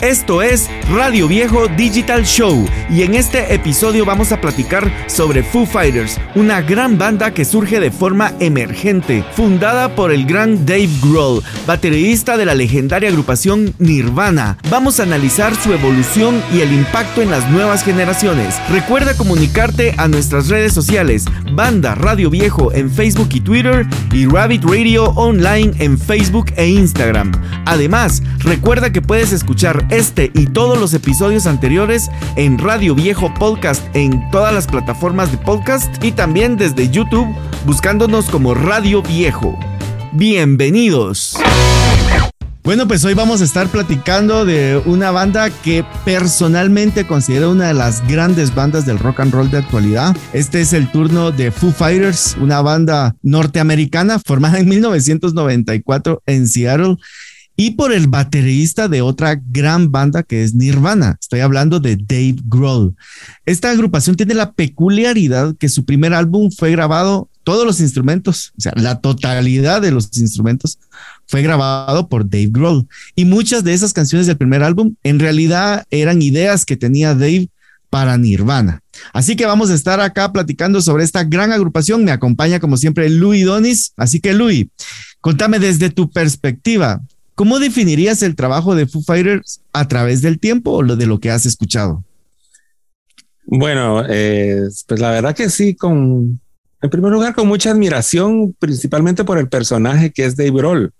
Esto es Radio Viejo Digital Show y en este episodio vamos a platicar sobre Foo Fighters, una gran banda que surge de forma emergente, fundada por el gran Dave Grohl, baterista de la legendaria agrupación Nirvana. Vamos a analizar su evolución y el impacto en las nuevas generaciones. Recuerda comunicarte a nuestras redes sociales, Banda Radio Viejo en Facebook y Twitter y Rabbit Radio Online en Facebook e Instagram. Además, recuerda que puedes escuchar este y todos los episodios anteriores en Radio Viejo Podcast en todas las plataformas de podcast y también desde YouTube buscándonos como Radio Viejo. Bienvenidos. Bueno, pues hoy vamos a estar platicando de una banda que personalmente considero una de las grandes bandas del rock and roll de actualidad. Este es el turno de Foo Fighters, una banda norteamericana formada en 1994 en Seattle y por el baterista de otra gran banda que es Nirvana. Estoy hablando de Dave Grohl. Esta agrupación tiene la peculiaridad que su primer álbum fue grabado, todos los instrumentos, o sea, la totalidad de los instrumentos fue grabado por Dave Grohl. Y muchas de esas canciones del primer álbum en realidad eran ideas que tenía Dave para Nirvana. Así que vamos a estar acá platicando sobre esta gran agrupación. Me acompaña como siempre Louis Donis. Así que Louis, contame desde tu perspectiva, ¿Cómo definirías el trabajo de Foo Fighters a través del tiempo o lo de lo que has escuchado? Bueno, eh, pues la verdad que sí, con, en primer lugar, con mucha admiración, principalmente por el personaje que es Dave Grohl.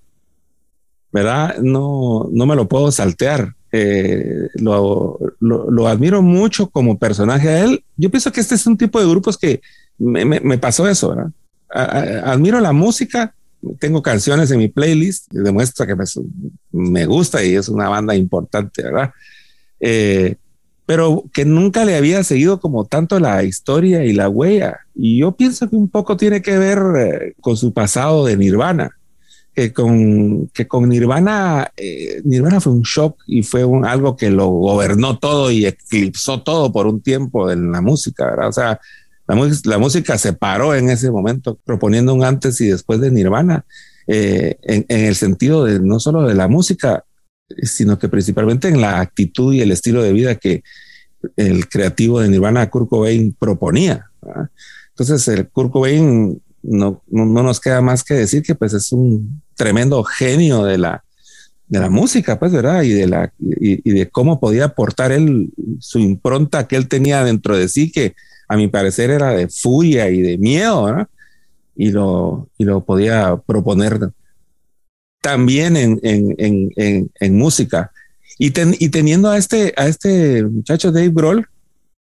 ¿Verdad? No, no me lo puedo saltear. Eh, lo, lo, admiro mucho como personaje a él. Yo pienso que este es un tipo de grupos que me, me, pasó eso, ¿verdad? admiro la música, tengo canciones en mi playlist, demuestra que me, gusta y es una banda importante, ¿verdad? Eh, pero que nunca le había seguido como tanto la historia y la huella. Y yo pienso que un poco tiene que ver eh, con su pasado de Nirvana, que con, que con Nirvana, eh, Nirvana fue un shock y fue un, algo que lo gobernó todo y eclipsó todo por un tiempo en la música, ¿verdad? O sea, la, música se paró en ese momento, proponiendo un antes y después de Nirvana, eh, en, el sentido de no solo de la música, sino que principalmente en la actitud y el estilo de vida que el creativo de Nirvana, Kurt Cobain, proponía. Entonces, el Kurt Cobain no, no, nos queda más que decir que pues es un tremendo genio de la, de la música, pues, ¿verdad? Y de, la, y de cómo podía aportar él su impronta que él tenía dentro de sí, que a mi parecer era de furia y de miedo, ¿verdad? Y lo, y lo podía proponer también en, en, en, en música. Y, y, teniendo a este, a este muchacho Dave Grohl,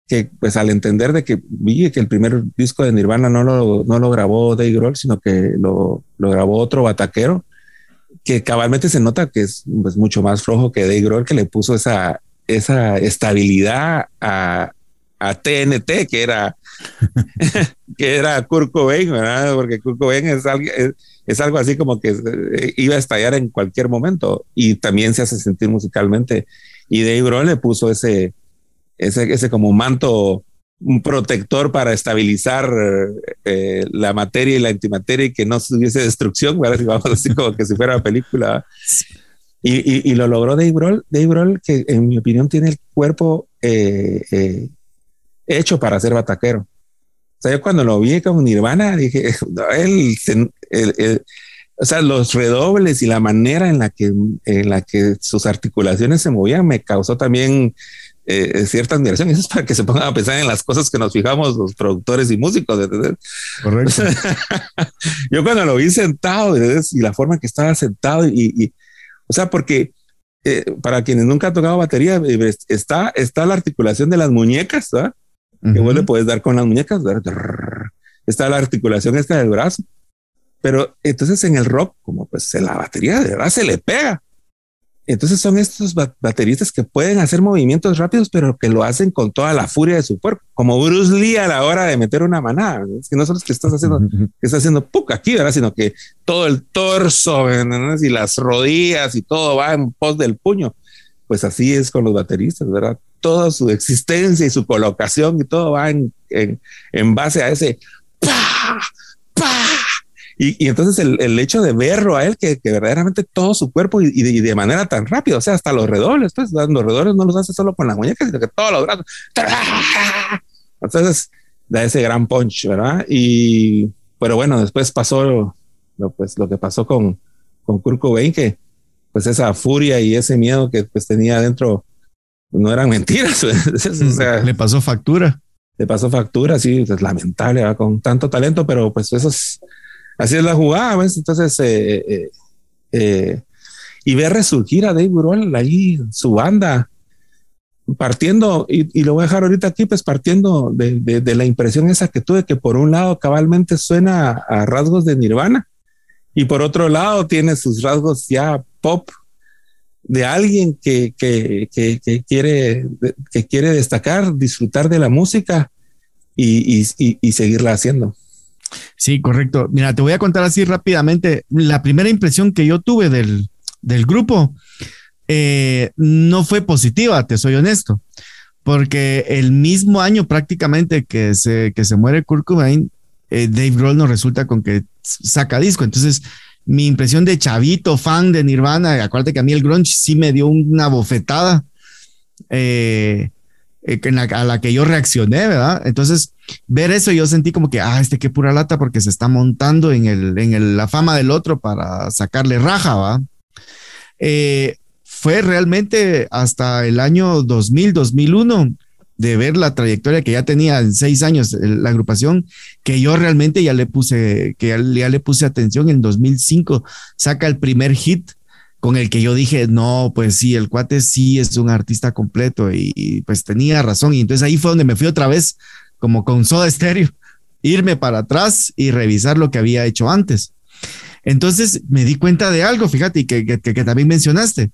que pues al entender de que vi que el primer disco de Nirvana no lo, no lo grabó Dave Grohl, sino que lo, lo grabó otro bataquero, que cabalmente se nota que es pues, mucho más flojo que Dave Grohl, que le puso esa, esa estabilidad a, a TNT, que era, que era Kurt Cobain, ¿verdad? Porque Kurt Cobain es algo, es, algo así como que eh, iba a estallar en cualquier momento y también se hace sentir musicalmente. Y Dave Grohl le puso ese, ese, ese como manto, un protector para estabilizar eh, la materia y la antimateria y que no hubiese destrucción, ¿verdad? Vamos así como que si fuera una película. Y, y, lo logró Dave Grohl, Dave Grohl, que en mi opinión tiene el cuerpo eh, hecho para ser bataquero. O sea, yo cuando lo vi con Nirvana dije, él, o sea, los redobles y la manera en la que, en la que sus articulaciones se movían me causó también eh, cierta admiración. Eso es para que se pongan a pensar en las cosas que nos fijamos los productores y músicos. Correcto. yo cuando lo vi sentado y la forma que estaba sentado y, o sea, porque eh, para quienes nunca han tocado batería, eh, está, está la articulación de las muñecas, ¿verdad? Que vos le puedes dar con las muñecas. Está la articulación esta del brazo. Pero entonces en el rock, como pues en la batería de verdad se le pega. Entonces son estos bateristas que pueden hacer movimientos rápidos, pero que lo hacen con toda la furia de su cuerpo, como Bruce Lee a la hora de meter una manada. Es que no solo es que estás haciendo, que estás haciendo puc aquí, ¿verdad? Sino que todo el torso y las rodillas y todo va en pos del puño. Pues así es con los bateristas, ¿verdad? Toda su existencia y su colocación y todo va en, en, base a ese pa. Y, entonces el, hecho de verlo a él, que, verdaderamente todo su cuerpo y, de, manera tan rápida, o sea, hasta los redobles, pues los redobles no los hace solo con las muñecas, sino que todos los brazos. Entonces da ese gran punch, ¿verdad? Y, pero bueno, después pasó lo, pues, lo que pasó con, con Kurt Cobain, que pues esa furia y ese miedo que pues tenía dentro no eran mentiras. o sea, le pasó factura. Le pasó factura, sí, es lamentable, ¿verdad? con tanto talento, pero pues eso es, así es la jugada, ¿ves? Entonces, eh, eh, eh, y ver resurgir a Dave Grohl ahí, su banda, partiendo, y, lo voy a dejar ahorita aquí, pues partiendo de, la impresión esa que tuve, que por un lado cabalmente suena a rasgos de Nirvana, y por otro lado tiene sus rasgos ya pop de alguien que, que, que, quiere, que quiere destacar, disfrutar de la música y, y, y seguirla haciendo. Sí, correcto. Mira, te voy a contar así rápidamente. La primera impresión que yo tuve del, del grupo eh, no fue positiva, te soy honesto, porque el mismo año prácticamente que se, que se muere Kurt Cobain, eh, Dave Grohl nos resulta con que saca disco. Entonces, mi impresión de chavito, fan de Nirvana, acuérdate que a mí el grunge sí me dio una bofetada. Eh, eh, a la que yo reaccioné, ¿verdad? Entonces, ver eso yo sentí como que, ah, este qué pura lata porque se está montando en, el, en la fama del otro para sacarle raja, ¿va? Eh, fue realmente hasta el año 2000, 2001 de ver la trayectoria que ya tenía en seis años la agrupación, que yo realmente ya le puse, que ya, le puse atención en 2005, saca el primer hit con el que yo dije, no, pues sí, el cuate sí es un artista completo y, pues tenía razón. Y entonces ahí fue donde me fui otra vez, como con soda estéreo, irme para atrás y revisar lo que había hecho antes. Entonces me di cuenta de algo, fíjate, que, que, que también mencionaste,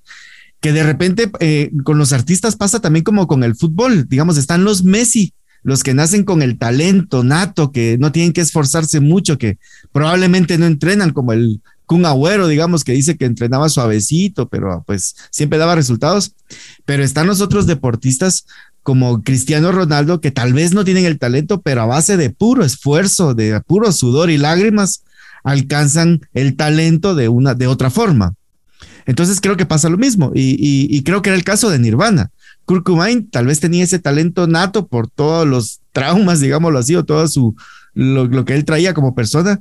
que de repente eh, con los artistas pasa también como con el fútbol, digamos, están los Messi, los que nacen con el talento nato, que no tienen que esforzarse mucho, que probablemente no entrenan como el Kun Agüero, digamos, que dice que entrenaba suavecito, pero pues siempre daba resultados. Pero están los otros deportistas como Cristiano Ronaldo, que tal vez no tienen el talento, pero a base de puro esfuerzo, de puro sudor y lágrimas, alcanzan el talento de una, de otra forma. Entonces creo que pasa lo mismo y, creo que era el caso de Nirvana. Kurt Cobain tal vez tenía ese talento nato por todos los traumas, digámoslo así, o todo su, lo, lo que él traía como persona.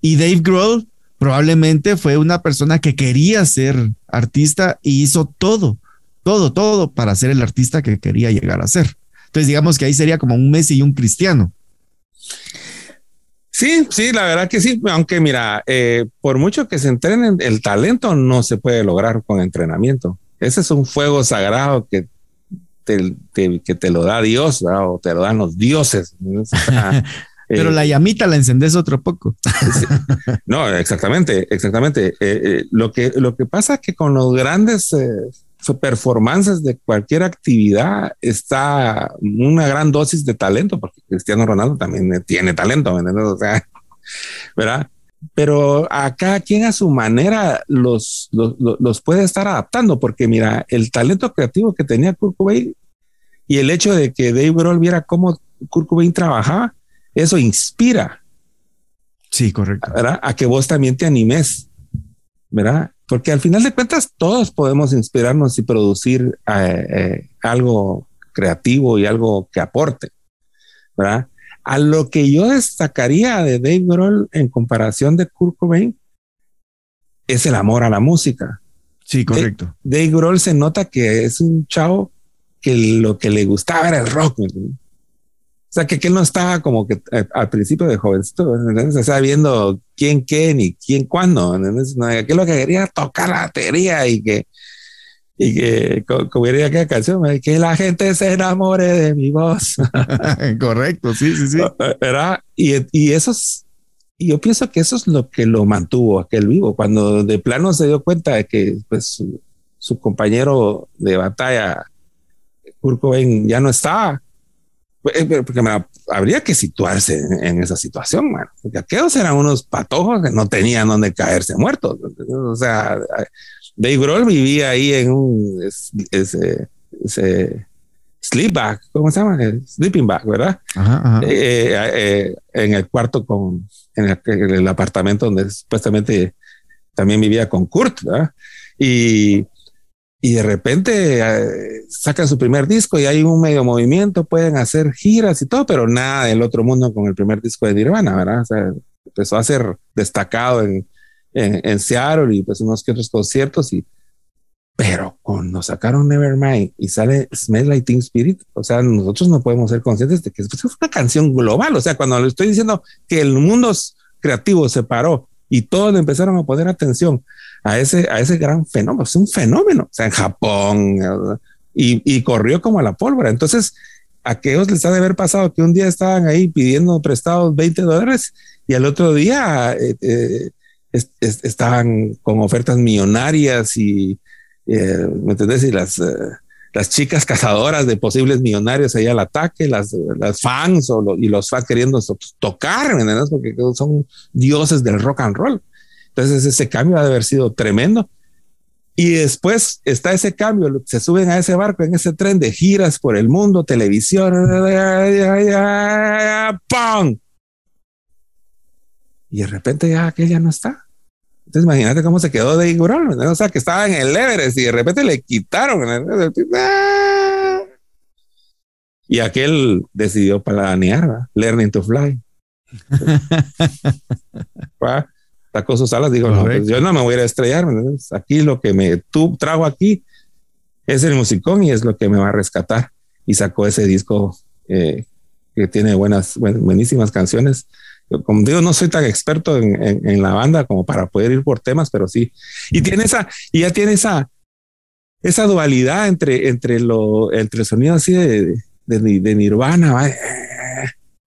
Y Dave Grohl probablemente fue una persona que quería ser artista y hizo todo, todo, todo para ser el artista que quería llegar a ser. Entonces, digamos que ahí sería como un Messi y un cristiano. Sí, sí, la verdad que sí, aunque mira, eh, por mucho que se entrenen, el talento no se puede lograr con entrenamiento. Ese es un fuego sagrado que te, que te lo da Dios o te lo dan los dioses. Pero la llamita la encendes otro poco. No, exactamente, exactamente. Eh, eh, lo, que, lo que pasa es que con los grandes eh, performances de cualquier actividad está una gran dosis de talento, porque Cristiano Ronaldo también tiene talento, O sea, ¿verdad? Pero a cada quien a su manera los, los, los, puede estar adaptando, porque mira, el talento creativo que tenía Kurt Cobain y el hecho de que Dave Grohl viera cómo Kurt Cobain trabajaba, eso inspira. Sí, correcto. ¿verdad? A que vos también te animes, ¿verdad? Porque al final de cuentas todos podemos inspirarnos y producir eh, eh, algo creativo y algo que aporte, ¿verdad? A lo que yo destacaría de Dave Grohl en comparación de Kurt Cobain es el amor a la música. Sí, correcto. Dave, Grohl se nota que es un chavo que lo que le gustaba era el rock. Sea, que, que él no estaba como que eh, al principio de jovencito, ¿entendés? estaba viendo quién, qué, ni quién, cuándo, ¿entendés? No, que lo que quería tocar la batería y que, y que, como diría aquella canción, que la gente se enamore de mi voz. Correcto, sí, sí, sí. ¿Verdad? Y, y eso es, y yo pienso que eso es lo que lo mantuvo aquel vivo, cuando de plano se dio cuenta de que pues, su, su compañero de batalla, Kurt Cobain, ya no estaba pues, eh, porque habría que situarse en, esa situación, bueno, porque aquellos eran unos patojos que no tenían donde caerse muertos. O sea, Dave Grohl vivía ahí en un ese, sleep bag, ¿cómo se llama? sleeping bag, ¿verdad? en el cuarto con, en el, apartamento donde supuestamente también vivía con Kurt, ¿verdad? Y, y de repente sacan su primer disco y hay un medio movimiento, pueden hacer giras y todo, pero nada del otro mundo con el primer disco de Nirvana, ¿verdad? O sea, empezó a ser destacado en, en, Seattle y pues unos que otros conciertos y pero cuando sacaron Nevermind y sale Smell Like Teen Spirit, o sea, nosotros no podemos ser conscientes de que es una canción global. O sea, cuando le estoy diciendo que el mundo creativo se paró y todos le empezaron a poner atención a ese, a ese gran fenómeno, es un fenómeno, o sea, en Japón y, y corrió como a la pólvora. Entonces, a aquellos les ha de haber pasado que un día estaban ahí pidiendo prestados 20 dólares y al otro día eh, eh, estaban con ofertas millonarias y, eh, ¿me entendés? Y las, las chicas cazadoras de posibles millonarios ahí al ataque, las, las fans o y los fans queriendo tocar, ¿me entendés? Porque son dioses del rock and roll. Entonces ese cambio ha de haber sido tremendo. Y después está ese cambio, se suben a ese barco, en ese tren de giras por el mundo, televisión, ¡pum! y de repente ya aquel ya no está. Entonces imagínate cómo se quedó de Grohl, o sea, que estaba en el Everest y de repente le quitaron. Y aquel decidió planear, learning to fly. Sacó sus alas, digo, no, pues yo no me voy a ir a estrellar. Aquí lo que me tú trago aquí es el musicón y es lo que me va a rescatar. Y sacó ese disco eh, que tiene buenas, buenísimas canciones como digo, no soy tan experto en, la banda como para poder ir por temas, pero sí. Y tiene esa, y ya tiene esa, esa dualidad entre, entre lo, entre el sonido así de, de, Nirvana,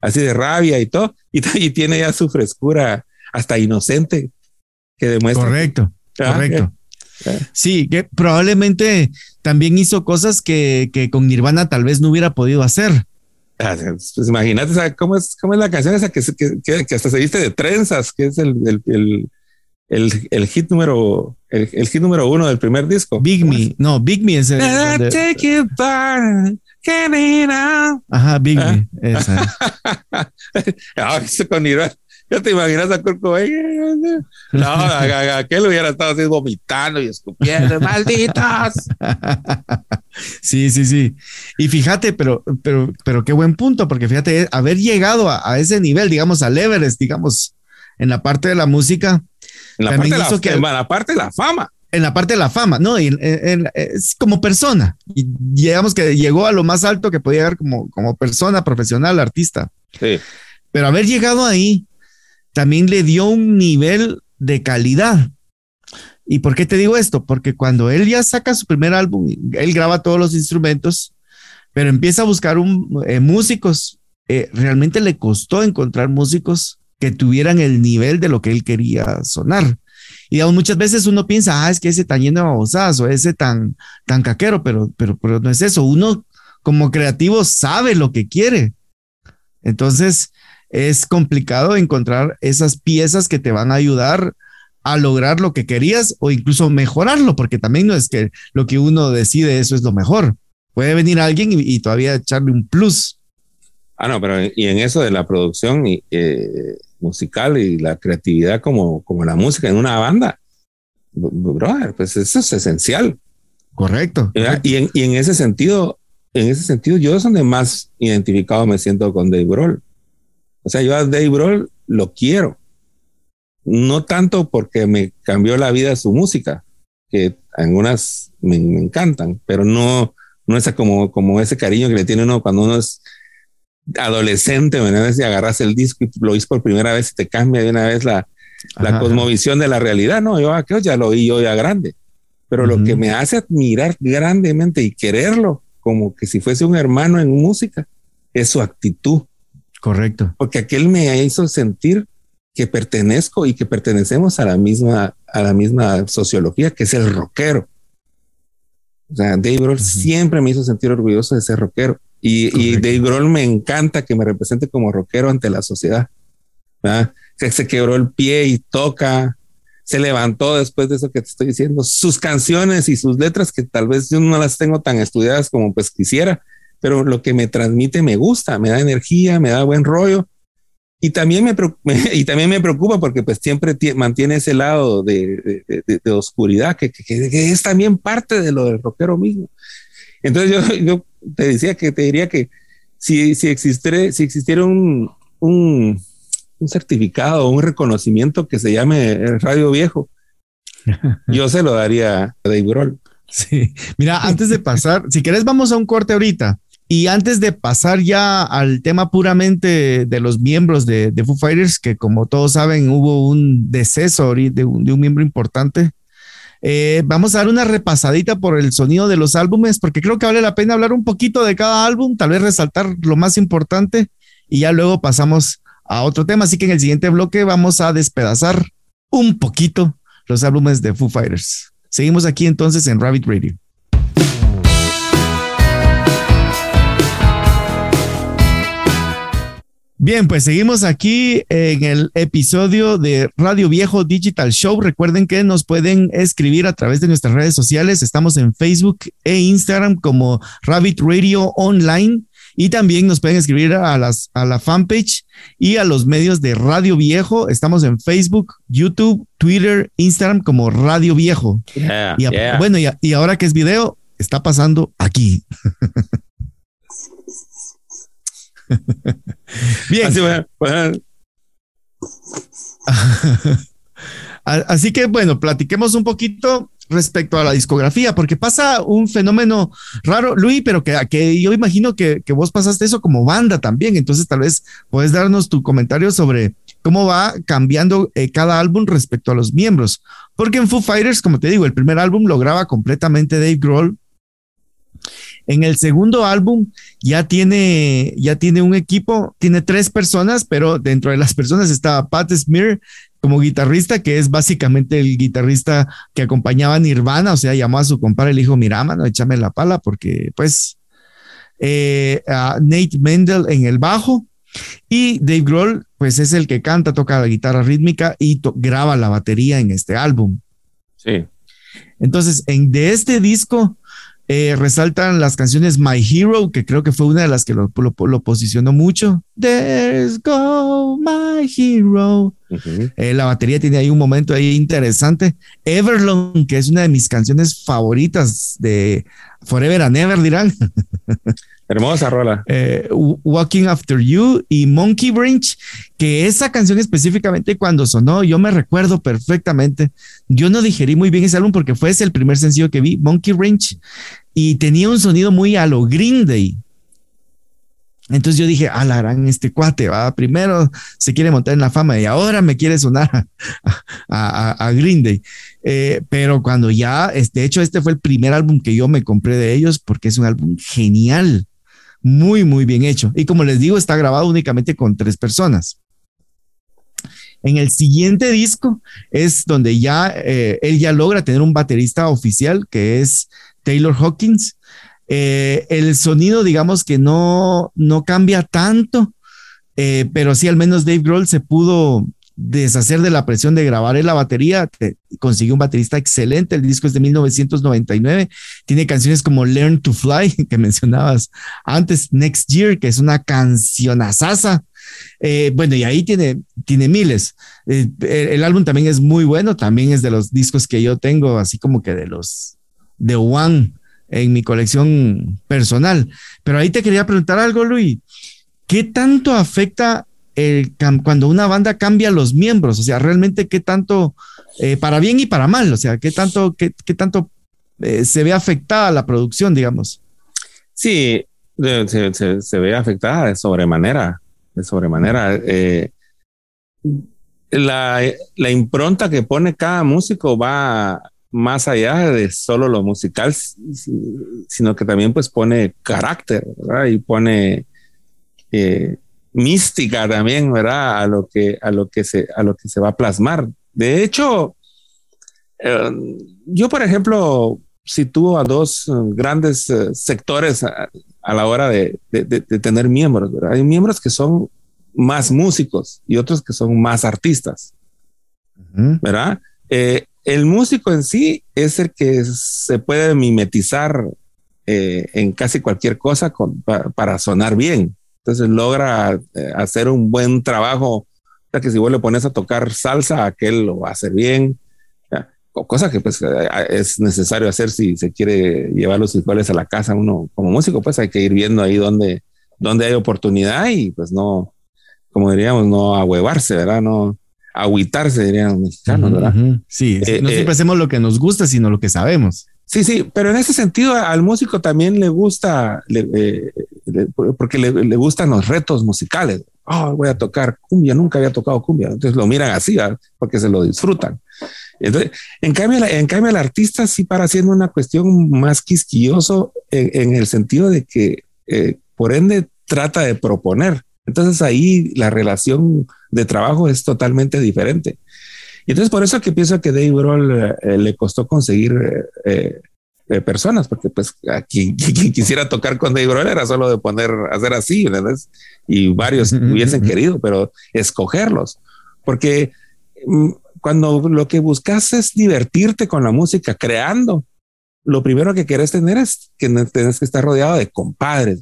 así de rabia y todo, y, tiene ya su frescura hasta inocente que demuestra. Correcto, ah, correcto. Sí, que probablemente también hizo cosas que, que con Nirvana tal vez no hubiera podido hacer. Ah, pues imagínate cómo es, cómo es la canción esa que, que, que hasta se viste de trenzas, que es el, el, el, el, hit número el, hit número uno del primer disco. Big Me, no, Big Me es el. Ajá, Big Me, ah. esa. ah, con Irán. ¿Ya te imaginas a Kurt Cobain? No, aquel hubiera estado así vomitando y escupiendo, malditos. Sí, sí, sí. Y fíjate, pero, pero, pero qué buen punto, porque fíjate, haber llegado a, ese nivel, digamos, al Everest, digamos, en la parte de la música. En la, parte de, la, que, en la parte de la fama. En la parte de la fama, ¿no? Y es como persona. Y digamos que llegó a lo más alto que podía llegar como, como persona profesional, artista. Sí. Pero haber llegado ahí también le dio un nivel de calidad. ¿Y por qué te digo esto? Porque cuando él ya saca su primer álbum, él graba todos los instrumentos, pero empieza a buscar eh, músicos. Eh, realmente le costó encontrar músicos que tuvieran el nivel de lo que él quería sonar. Y muchas veces uno piensa, ah, es que ese tan lleno de babosadas o ese tan, tan caquero, pero, pero, pero no es eso. Uno como creativo sabe lo que quiere. Entonces, es complicado encontrar esas piezas que te van a ayudar a lograr lo que querías o incluso mejorarlo, porque también no es que lo que uno decide eso es lo mejor. Puede venir alguien y, todavía echarle un plus. Ah, no, pero y en eso de la producción eh, musical y la creatividad como, como la música en una banda, brother, pues eso es esencial. Correcto. Y, en, y en ese sentido, en ese sentido, yo es donde más identificado me siento con Dave Grohl. O sea, yo a Dave Grohl lo quiero. No tanto porque me cambió la vida su música, que algunas me, encantan, pero no, no es como, como ese cariño que le tiene uno cuando uno es adolescente, ¿verdad? Si agarras el disco y lo oís por primera vez y te cambia de una vez la, la cosmovisión de la realidad. No, yo aquello ya lo oí yo ya grande. Pero lo que me hace admirar grandemente y quererlo como que si fuese un hermano en música es su actitud Correcto. Porque aquel me hizo sentir que pertenezco y que pertenecemos a la misma, a la misma sociología, que es el rockero. O sea, Dave Grohl siempre me hizo sentir orgulloso de ser rockero. Y, y, Dave Grohl me encanta que me represente como rockero ante la sociedad. Que se quebró el pie y toca, se levantó después de eso que te estoy diciendo. Sus canciones y sus letras, que tal vez yo no las tengo tan estudiadas como pues quisiera, pero lo que me transmite me gusta, me da energía, me da buen rollo. Y también me, y también me preocupa porque pues siempre mantiene ese lado de, de, oscuridad que, que, es también parte de lo del rockero mismo. Entonces yo, yo te decía que te diría que si, si, existiera, si existiera un, un, un certificado, un reconocimiento que se llame Radio Viejo, yo se lo daría a Dave Grohl. Sí, mira, antes de pasar, si querés vamos a un corte ahorita. Y antes de pasar ya al tema puramente de los miembros de, de Foo Fighters, que como todos saben hubo un deceso de un, de un miembro importante, eh, vamos a dar una repasadita por el sonido de los álbumes, porque creo que vale la pena hablar un poquito de cada álbum, tal vez resaltar lo más importante y ya luego pasamos a otro tema. Así que en el siguiente bloque vamos a despedazar un poquito los álbumes de Foo Fighters. Seguimos aquí entonces en Rabbit Radio. Bien, pues seguimos aquí en el episodio de Radio Viejo Digital Show. Recuerden que nos pueden escribir a través de nuestras redes sociales. Estamos en Facebook e Instagram como Rabbit Radio Online y también nos pueden escribir a, las, a la fanpage y a los medios de Radio Viejo. Estamos en Facebook, YouTube, Twitter, Instagram como Radio Viejo. y Bueno, y, y ahora que es video, está pasando aquí. Bien. Así, que bueno, platiquemos un poquito respecto a la discografía, porque pasa un fenómeno raro, Luis, pero que, que yo imagino que, vos pasaste eso como banda también, entonces tal vez puedes darnos tu comentario sobre cómo va cambiando eh, cada álbum respecto a los miembros, porque en Foo Fighters, como te digo, el primer álbum lo graba completamente Dave Grohl, en el segundo álbum ya tiene, ya tiene un equipo, tiene tres personas, pero dentro de las personas está Pat Smear como guitarrista, que es básicamente el guitarrista que acompañaba a Nirvana, o sea, llamó a su compadre y le dijo, mira, mano, échame la pala, porque pues eh, Nate Mendel en el bajo y Dave Grohl, pues es el que canta, toca la guitarra rítmica y graba la batería en este álbum. Sí. Entonces, en, de este disco, eh, resaltan las canciones My Hero, que creo que fue una de las que lo, posicionó mucho. There's go my hero. Eh, la batería tiene ahí un momento ahí interesante. Everlong, que es una de mis canciones favoritas de Forever and Ever, dirán. Hermosa rola. Eh, Walking After You y Monkey Branch, que esa canción específicamente cuando sonó, yo me recuerdo perfectamente. Yo no digerí muy bien ese álbum porque fue ese el primer sencillo que vi, Monkey Branch, y tenía un sonido muy a lo Green Day. Entonces yo dije, a la gran este cuate, va, primero se quiere montar en la fama y ahora me quiere sonar a, Green Day. Eh, pero cuando ya, de hecho, este fue el primer álbum que yo me compré de ellos porque es un álbum genial muy, muy bien hecho. Y como les digo, está grabado únicamente con tres personas. En el siguiente disco es donde ya eh, él ya logra tener un baterista oficial que es Taylor Hawkins. Eh, el sonido, digamos que no, no cambia tanto, eh, pero sí al menos Dave Grohl se pudo deshacer de la presión de grabar en la batería, consiguió un baterista excelente, el disco es de 1999, tiene canciones como Learn to Fly, que mencionabas antes, Next Year, que es una canción eh, bueno, y ahí tiene, tiene miles. Eh, el, álbum también es muy bueno, también es de los discos que yo tengo, así como que de los de One en mi colección personal. Pero ahí te quería preguntar algo, Luis. ¿Qué tanto afecta cuando una banda cambia los miembros, o sea, realmente qué tanto, eh, para bien y para mal, o sea, qué tanto, qué, tanto eh, se ve afectada la producción, digamos. Sí, se, ve afectada de sobremanera, de sobremanera. Eh, la, la, impronta que pone cada músico va más allá de solo lo musical, sino que también pues pone carácter, ¿verdad? Y pone mística también, ¿verdad? A lo que, a lo que, se, a lo que se va a plasmar. De hecho, eh, yo, por ejemplo, sitúo a dos eh, grandes eh, sectores a, la hora de, tener miembros. ¿verdad? Hay miembros que son más músicos y otros que son más artistas, ¿verdad? el músico en sí es el que se puede mimetizar en casi cualquier cosa para, sonar bien. Entonces logra eh, hacer un buen trabajo. O sea, que si vos le pones a tocar salsa, aquel lo va a hacer bien. O cosa que pues es necesario hacer si se quiere llevar los iguales a la casa uno como músico, pues hay que ir viendo ahí dónde hay oportunidad y pues no, como diríamos, no ahuevarse, ¿verdad? No agüitarse, dirían los mexicanos, ¿verdad? Sí, no siempre eh, hacemos lo que nos gusta, sino lo que sabemos. Sí, sí, pero en ese sentido al músico también le gusta, eh, porque le, gustan los retos musicales. Oh, voy a tocar cumbia, nunca había tocado cumbia. Entonces lo miran así, porque se lo disfrutan. Entonces, en cambio, en cambio, el artista sí para siendo una cuestión más quisquilloso en, el sentido de que, eh, por ende, trata de proponer. Entonces ahí la relación de trabajo es totalmente diferente. Y entonces por eso que pienso que Dave Grohl eh, le costó conseguir eh, eh, personas, porque pues a quien, quisiera tocar con Dave Grohl era solo de poner, hacer así, ¿verdad? Y varios hubiesen querido, pero escogerlos, porque mm, cuando lo que buscas es divertirte con la música, creando, lo primero que quieres tener es que tienes que estar rodeado de compadres,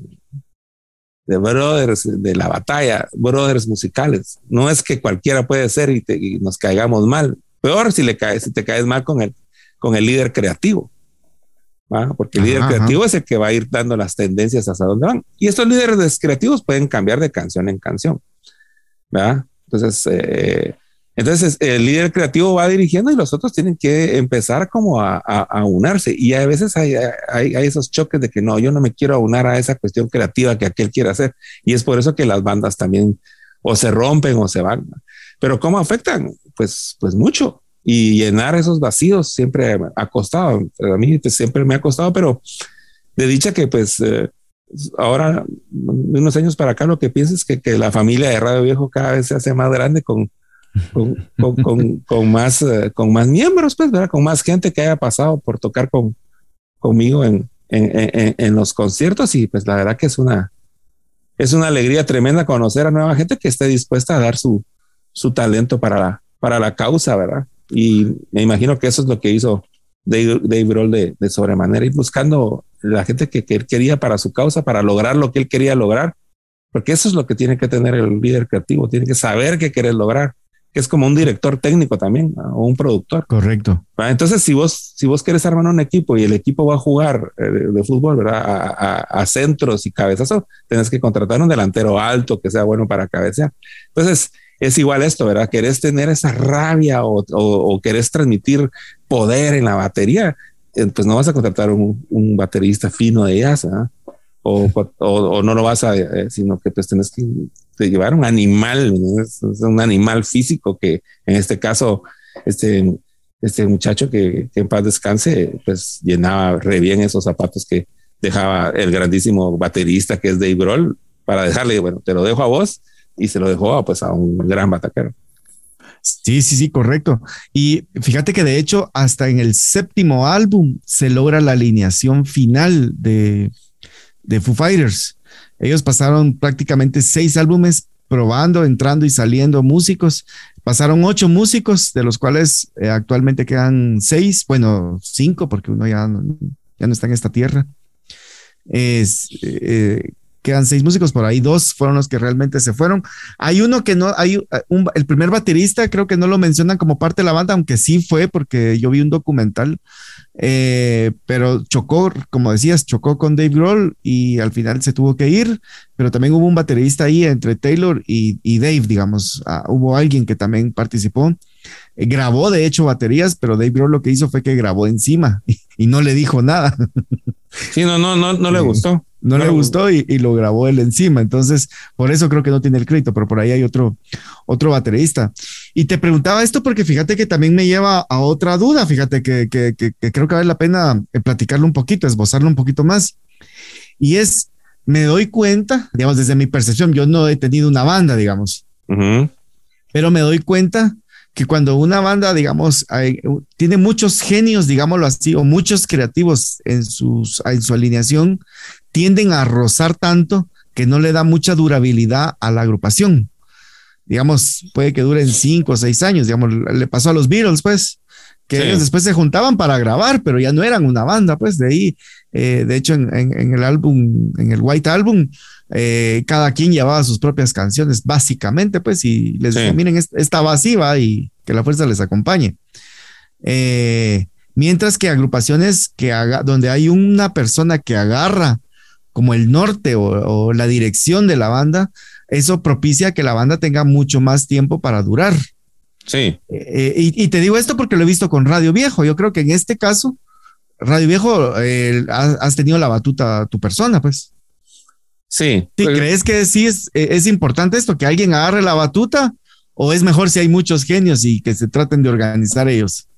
de brothers de la batalla, brothers musicales. No es que cualquiera puede ser y, nos caigamos mal. Peor si le caes, si te caes mal con el, con el líder creativo. Porque el líder creativo es el que va a ir dando las tendencias hacia dónde van. Y estos líderes creativos pueden cambiar de canción en canción. Entonces, eh, entonces el líder creativo va dirigiendo y los otros tienen que empezar como a, a, unarse. Y a veces hay, hay, hay, esos choques de que no, yo no me quiero aunar a esa cuestión creativa que aquel quiere hacer. Y es por eso que las bandas también o se rompen o se van. Pero ¿cómo afectan? Pues, pues mucho. Y llenar esos vacíos siempre ha costado. A mí pues, siempre me ha costado, pero de dicha que pues eh, ahora, unos años para acá, lo que pienso es que, que la familia de Radio Viejo cada vez se hace más grande con con, con, más, eh, con más miembros, pues, ¿verdad? Con más gente que haya pasado por tocar con, conmigo en, en, en, los conciertos y pues la verdad que es una, es una alegría tremenda conocer a nueva gente que esté dispuesta a dar su, su talento para la, para la causa, ¿verdad? Y me imagino que eso es lo que hizo Dave, Dave de, de, sobremanera y buscando la gente que, que, quería para su causa, para lograr lo que él quería lograr, porque eso es lo que tiene que tener el líder creativo, tiene que saber qué quiere lograr que es como un director técnico también o un productor. Correcto. Entonces, si vos, si vos querés armar un equipo y el equipo va a jugar eh, de, fútbol, ¿verdad? A, centros y cabezazos, tenés que contratar un delantero alto que sea bueno para cabecear. Entonces, es igual esto, ¿verdad? Querés tener esa rabia o, o, querés transmitir poder en la batería, eh, pues no vas a contratar un, un baterista fino de jazz, o, o, no lo vas a, eh, sino que pues tenés que de llevar un animal, es, un animal físico que en este caso, este, este muchacho que, en paz descanse, pues llenaba re bien esos zapatos que dejaba el grandísimo baterista que es Dave Grohl para dejarle, bueno, te lo dejo a vos y se lo dejó pues a un gran bataquero. Sí, sí, sí, correcto. Y fíjate que de hecho hasta en el séptimo álbum se logra la alineación final de, de Foo Fighters. Ellos pasaron prácticamente seis álbumes probando, entrando y saliendo músicos. Pasaron ocho músicos, de los cuales eh, actualmente quedan seis, bueno, cinco, porque uno ya no, ya no está en esta tierra. Es, eh, quedan seis músicos, por ahí dos fueron los que realmente se fueron. Hay uno que no, hay un, el primer baterista, creo que no lo mencionan como parte de la banda, aunque sí fue, porque yo vi un documental eh, pero chocó, como decías, chocó con Dave Grohl y al final se tuvo que ir, pero también hubo un baterista ahí entre Taylor y, Dave, digamos, ah, hubo alguien que también participó, eh, grabó de hecho baterías, pero Dave Grohl lo que hizo fue que grabó encima y, no le dijo nada. Sí, no, no, no, no le gustó no le gustó y, lo grabó él encima. Entonces, por eso creo que no tiene el crédito, pero por ahí hay otro, otro baterista. Y te preguntaba esto porque fíjate que también me lleva a otra duda, fíjate que, creo que vale la pena eh, platicarlo un poquito, esbozarlo un poquito más. Y es, me doy cuenta, digamos, desde mi percepción, yo no he tenido una banda, digamos, pero me doy cuenta que cuando una banda, digamos, tiene muchos genios, digámoslo así, o muchos creativos en, sus, en su alineación, tienden a rozar tanto que no le da mucha durabilidad a la agrupación. Digamos, puede que duren cinco o seis años, digamos, le pasó a los Beatles, pues, que ellos después se juntaban para grabar, pero ya no eran una banda, pues, de ahí Eh, de hecho, en, el álbum, en el White Album, eh, cada quien llevaba sus propias canciones, básicamente, pues, y les sí. miren, esta vacía y que la fuerza les acompañe. Eh, mientras que agrupaciones que haga, donde hay una persona que agarra como el norte o, la dirección de la banda, eso propicia que la banda tenga mucho más tiempo para durar. Sí. y, te digo esto porque lo he visto con Radio Viejo. Yo creo que en este caso, Radio Viejo, eh, has tenido la batuta tu persona, pues. Sí. ¿Sí pues, ¿Crees que sí es, es importante esto, que alguien agarre la batuta? ¿O es mejor si hay muchos genios y que se traten de organizar ellos?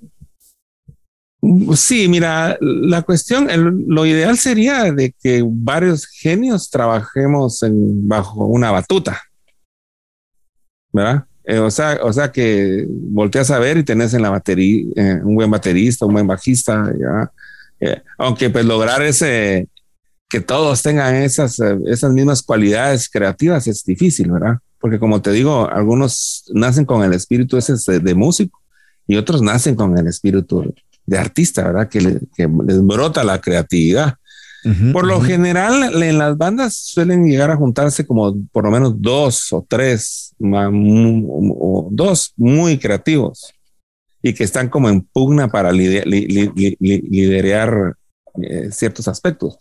Sí, mira, la cuestión, lo ideal sería de que varios genios trabajemos en, bajo una batuta, ¿verdad? Eh, o, sea, o sea que volteas a ver y tenés en la batería eh, un buen baterista, un buen bajista, ¿ya? Eh, aunque pues lograr ese, que todos tengan esas, eh, esas mismas cualidades creativas es difícil, ¿verdad? Porque como te digo, algunos nacen con el espíritu ese de, músico y otros nacen con el espíritu de artista, ¿verdad? Que, les brota la creatividad. por lo general, en las bandas suelen llegar a juntarse como por lo menos dos o tres, o dos muy creativos y que están como en pugna para liderar eh, ciertos aspectos.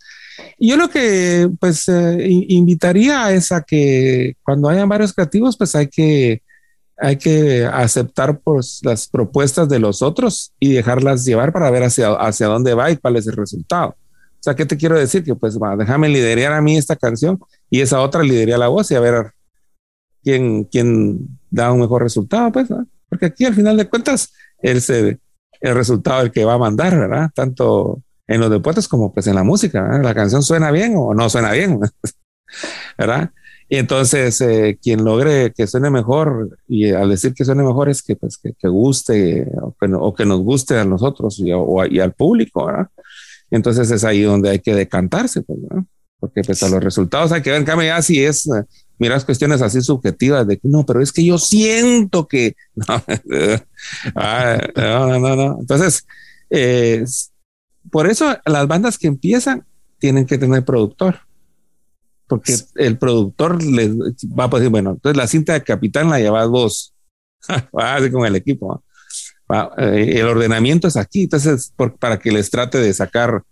Yo lo que pues eh, invitaría es a que cuando hayan varios creativos, pues hay que, hay que aceptar pues, las propuestas de los otros y dejarlas llevar para ver hacia, hacia dónde va y cuál es el resultado. O sea, ¿qué te quiero decir? Que pues va, déjame liderar a mí esta canción y esa otra lidería la voz y a ver quién, quién da un mejor resultado, pues, porque aquí al final de cuentas el, el resultado el que va a mandar, ¿verdad? Tanto en los deportes como pues en la música, La canción suena bien o no suena bien, ¿verdad? Y entonces eh, quien logre que suene mejor y al decir que suene mejor es que pues que, guste o que, nos guste a nosotros y, y, al público, ¿verdad? Entonces es ahí donde hay que decantarse, pues, ¿verdad? Porque pues a los resultados hay que ver en cambio ya si es miras cuestiones así subjetivas de que no, pero es que yo siento que ah, no, no, no, Entonces, eh, por eso las bandas que empiezan tienen que tener productor, porque el productor les va a decir, bueno, entonces la cinta de capitán la llevas vos, así con el equipo. Eh, el ordenamiento es aquí, entonces para que les trate de sacar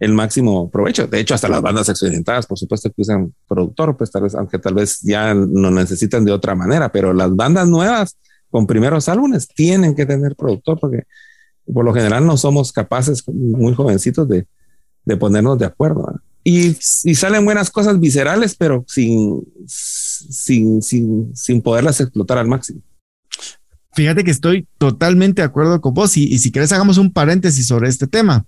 el máximo provecho. De hecho, hasta las bandas experimentadas, por supuesto que usan productor, pues tal vez, aunque tal vez ya no necesitan de otra manera, pero las bandas nuevas con primeros álbumes tienen que tener productor porque por lo general no somos capaces, muy jovencitos, de, de ponernos de acuerdo. Y, y, salen buenas cosas viscerales, pero sin, sin, sin, sin poderlas explotar al máximo. Fíjate que estoy totalmente de acuerdo con vos y, y si querés hagamos un paréntesis sobre este tema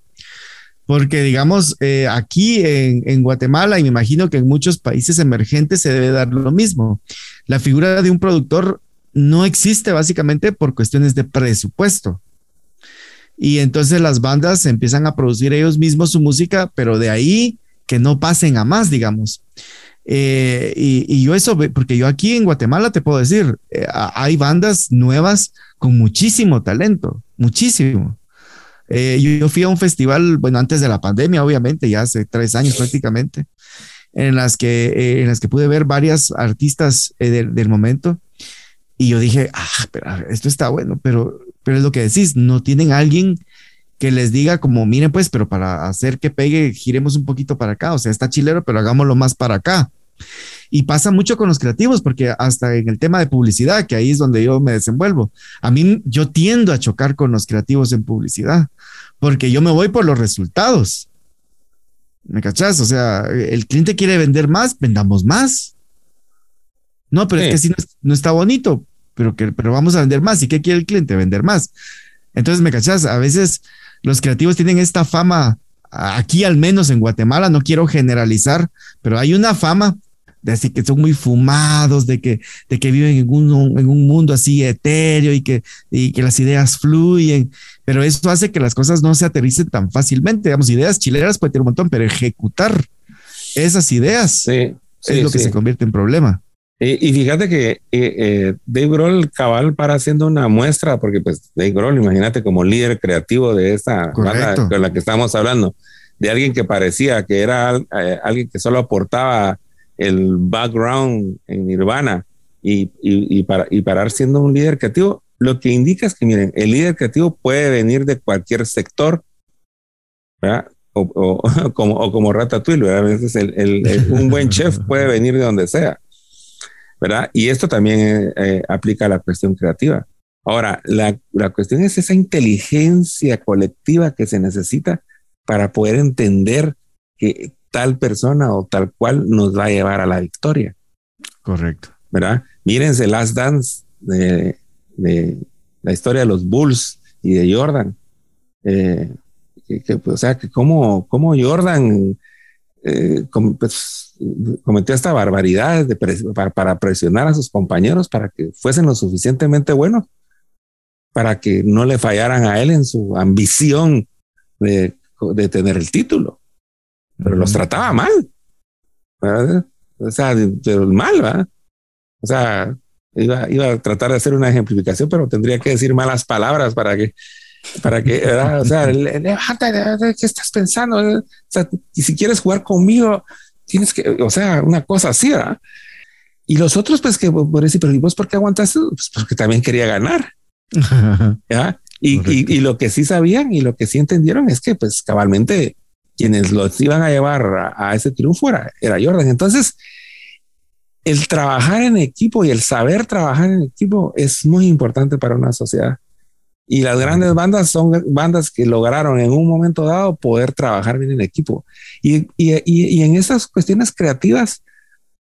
porque digamos, eh, aquí en, Guatemala y me imagino que en muchos países emergentes se debe dar lo mismo. La figura de un productor no existe básicamente por cuestiones de presupuesto. Y entonces las bandas empiezan a producir ellos mismos su música, pero de ahí que no pasen a más, digamos. Eh, y, yo eso, porque yo aquí en Guatemala te puedo decir, eh, hay bandas nuevas con muchísimo talento, muchísimo. Eh, yo, fui a un festival, bueno, antes de la pandemia, obviamente, ya hace tres años prácticamente, en las que, eh, en las que pude ver varias artistas eh, del, momento. Y yo dije, ah, pero esto está bueno, pero, pero es lo que decís, no tienen alguien que les diga como, miren pues, pero para hacer que pegue, giremos un poquito para acá, o sea, está chilero, pero hagámoslo más para acá. Y pasa mucho con los creativos, porque hasta en el tema de publicidad, que ahí es donde yo me desenvuelvo, a mí yo tiendo a chocar con los creativos en publicidad, porque yo me voy por los resultados. ¿Me cachas? O sea, el cliente quiere vender más, vendamos más. No, pero es que si no, está bonito, pero, que, pero vamos a vender más. ¿Y qué quiere el cliente? Vender más. Entonces, ¿me cachas? A veces los creativos tienen esta fama, aquí al menos en Guatemala, no quiero generalizar, pero hay una fama de así que son muy fumados, de que, de que viven en un, en un mundo así etéreo y que, y que las ideas fluyen, pero eso hace que las cosas no se aterricen tan fácilmente. Digamos, ideas chileras puede tener un montón, pero ejecutar esas ideas es lo que se convierte en problema. Y, fíjate que eh, eh, Dave Grohl cabal para haciendo una muestra, porque pues Dave Grohl, imagínate como líder creativo de esta banda con la que estamos hablando, de alguien que parecía que era eh, alguien que solo aportaba el background en Nirvana y, y, para, y parar siendo un líder creativo, lo que indica es que, miren, el líder creativo puede venir de cualquier sector, ¿verdad? O, o, como, o como Ratatouille, ¿verdad? A veces el, un buen chef puede venir de donde sea, ¿verdad? Y esto también eh, aplica a la cuestión creativa. Ahora, la, la cuestión es esa inteligencia colectiva que se necesita para poder entender que tal persona o tal cual nos va a llevar a la victoria. Correcto. ¿Verdad? Mírense Last Dance de, de la historia de los Bulls y de Jordan. Eh, que, o sea, que cómo, cómo Jordan eh, pues, cometió esta barbaridad de para, presionar a sus compañeros para que fuesen lo suficientemente buenos, para que no le fallaran a él en su ambición de, de tener el título. Pero los trataba mal. O sea, de, mal, ¿verdad? O sea, Iba, iba, a tratar de hacer una ejemplificación, pero tendría que decir malas palabras para que, para que, o sea, levanta, ¿qué estás pensando? O sea, y si quieres jugar conmigo, tienes que, o sea, una cosa así, ¿verdad? Y los otros, pues que por decir, pero ¿y vos por qué aguantaste? Pues porque también quería ganar. ¿ya? Y, y, y, lo que sí sabían y lo que sí entendieron es que, pues, cabalmente, quienes los iban a llevar a, a ese triunfo era, era Jordan. Entonces, el trabajar en equipo y el saber trabajar en equipo es muy importante para una sociedad. Y las grandes bandas son bandas que lograron en un momento dado poder trabajar bien en equipo. Y, en esas cuestiones creativas,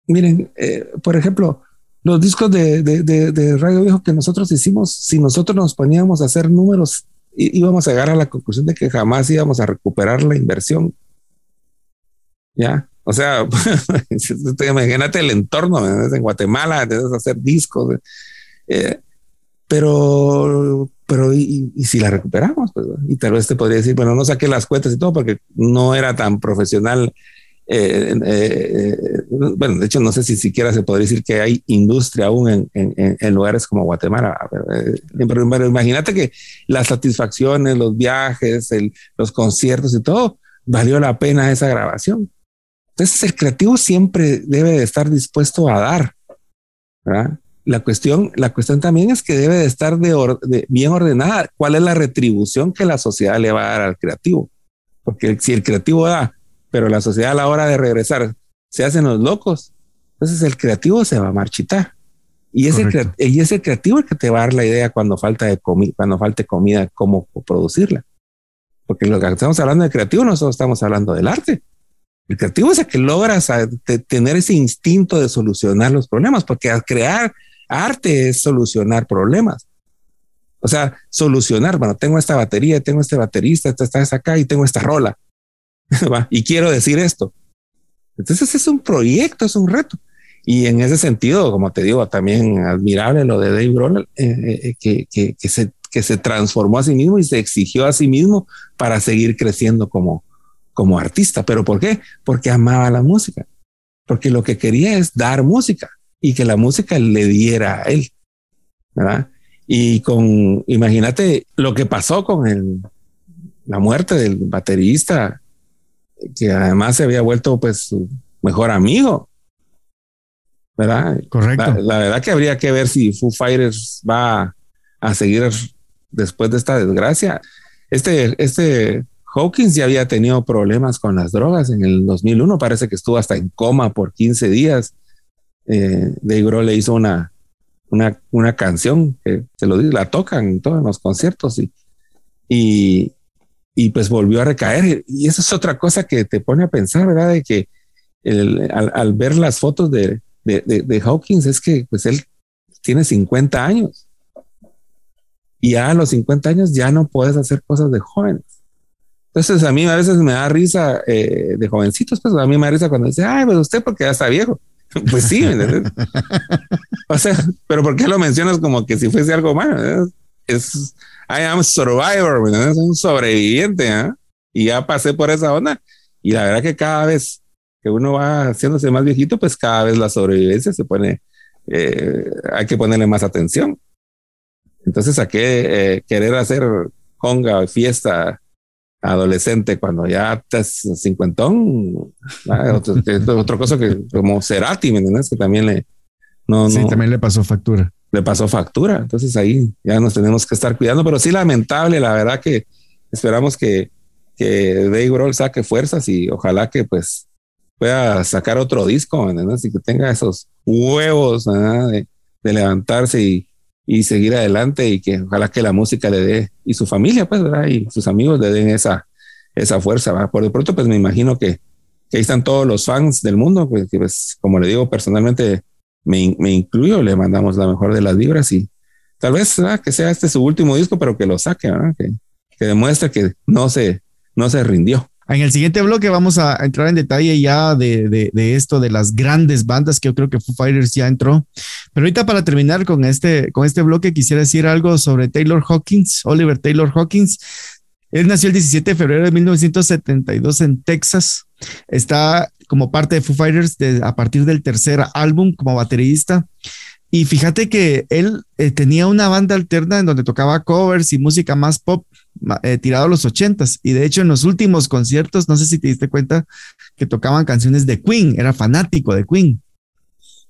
miren, eh, por ejemplo, los discos de, Radio Viejo que nosotros hicimos, si nosotros nos poníamos a hacer números, íbamos a llegar a la conclusión de que jamás íbamos a recuperar la inversión. ¿Ya? O sea, imagínate el entorno, en Guatemala, debes hacer discos, eh, pero, pero y, si la recuperamos, pues, y tal vez te podría decir, bueno, no saqué las cuentas y todo porque no era tan profesional. Eh, eh, bueno, de hecho, no sé si siquiera se podría decir que hay industria aún en, en, lugares como Guatemala. Pero, imagínate que las satisfacciones, los viajes, los conciertos y todo, valió la pena esa grabación. Entonces el creativo siempre debe de estar dispuesto a dar. La cuestión, la cuestión también es que debe de estar de, bien ordenada. ¿Cuál es la retribución que la sociedad le va a dar al creativo? Porque si el creativo da, pero la sociedad a la hora de regresar se hacen los locos, entonces el creativo se va a marchitar. Y ese, y ese creativo el que te va a dar la idea cuando falta de comida, cuando falte comida, cómo producirla. Porque lo que estamos hablando de creativo, nosotros estamos hablando del arte. El creativo es el que logra tener ese instinto de solucionar los problemas, porque al crear arte es solucionar problemas. O sea, solucionar, bueno, tengo esta batería, tengo este baterista, esta está acá y tengo esta rola. y quiero decir esto. Entonces es un proyecto, es un reto. Y en ese sentido, como te digo, también admirable lo de Dave Grohl, eh, eh, que, que, que, se, que se transformó a sí mismo y se exigió a sí mismo para seguir creciendo como, como artista. ¿Pero por qué? Porque amaba la música. Porque lo que quería es dar música y que la música le diera a él. ¿Verdad? Y con, imagínate lo que pasó con el, la muerte del baterista, que además se había vuelto pues su mejor amigo. ¿Verdad? Correcto. La, verdad que habría que ver si Foo Fighters va a seguir después de esta desgracia. Este, este Hawkins ya había tenido problemas con las drogas en el 2001, parece que estuvo hasta en coma por 15 días. Eh, Dave le hizo una, una, una canción que se lo la tocan en todos los conciertos y, y, y, pues volvió a recaer. Y eso es otra cosa que te pone a pensar, ¿verdad? De que al, al, ver las fotos de, de, de, Hawkins es que pues él tiene 50 años y a los 50 años ya no puedes hacer cosas de jóvenes. Entonces a mí a veces me da risa eh, de jovencitos, pues a mí me da risa cuando dice, ay, pues usted porque ya está viejo. Pues sí, o sea, pero ¿por qué lo mencionas como que si fuese algo malo? Es, I am survivor, es un sobreviviente, ¿eh? y ya pasé por esa onda. Y la verdad que cada vez que uno va haciéndose más viejito, pues cada vez la sobrevivencia se pone, eh, hay que ponerle más atención. Entonces, ¿a qué querer hacer conga, fiesta, adolescente, cuando ya estás cincuentón, otro, otra cosa que como Cerati, ¿me entiendes? Que también le, no, sí, también le pasó factura. Le pasó factura. Entonces ahí ya nos tenemos que estar cuidando, pero sí lamentable, la verdad que esperamos que, que Dave Grohl saque fuerzas y ojalá que pues pueda sacar otro disco, ¿entiendes? Y que tenga esos huevos de, de, levantarse y, y seguir adelante y que ojalá que la música le dé y su familia, pues, ¿verdad? Y sus amigos le den esa, esa fuerza, ¿verdad? Por de pronto, pues me imagino que, que ahí están todos los fans del mundo, pues, que pues, como le digo personalmente, me, me incluyo, le mandamos la mejor de las vibras y tal vez que sea este su último disco, pero que lo saque, ¿verdad? Que, que demuestre que no se, no se rindió. En el siguiente bloque vamos a entrar en detalle ya de, de, esto, de las grandes bandas que yo creo que Foo Fighters ya entró. Pero ahorita para terminar con este, con este bloque quisiera decir algo sobre Taylor Hawkins, Oliver Taylor Hawkins. Él nació el 17 de febrero de 1972 en Texas. Está como parte de Foo Fighters a partir del tercer álbum como baterista. Y fíjate que él eh, tenía una banda alterna en donde tocaba covers y música más pop eh, tirado a los ochentas. Y de hecho en los últimos conciertos, no sé si te diste cuenta que tocaban canciones de Queen, era fanático de Queen.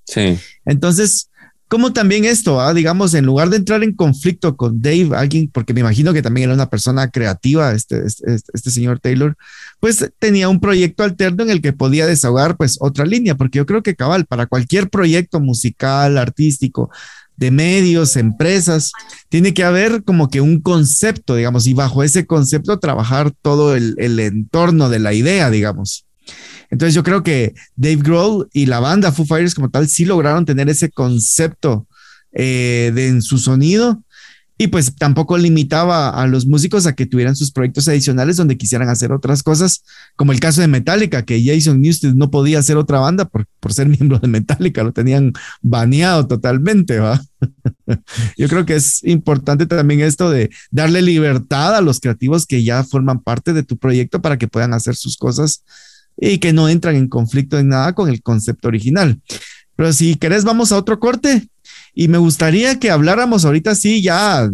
Sí. Entonces, como también esto, ah, digamos, en lugar de entrar en conflicto con Dave, alguien, porque me imagino que también era una persona creativa, este, este, este, este, señor Taylor, pues tenía un proyecto alterno en el que podía desahogar pues otra línea, porque yo creo que cabal, para cualquier proyecto musical, artístico, de medios, empresas, tiene que haber como que un concepto, digamos, y bajo ese concepto trabajar todo el, el entorno de la idea, digamos. Entonces yo creo que Dave Grohl y la banda Foo Fighters como tal sí lograron tener ese concepto eh, de, en su sonido y pues tampoco limitaba a los músicos a que tuvieran sus proyectos adicionales donde quisieran hacer otras cosas, como el caso de Metallica, que Jason Newsted no podía hacer otra banda por, por ser miembro de Metallica, lo tenían baneado totalmente, ¿va? Yo creo que es importante también esto de darle libertad a los creativos que ya forman parte de tu proyecto para que puedan hacer sus cosas y que no entran en conflicto en nada con el concepto original. Pero si querés, vamos a otro corte y me gustaría que habláramos ahorita sí ya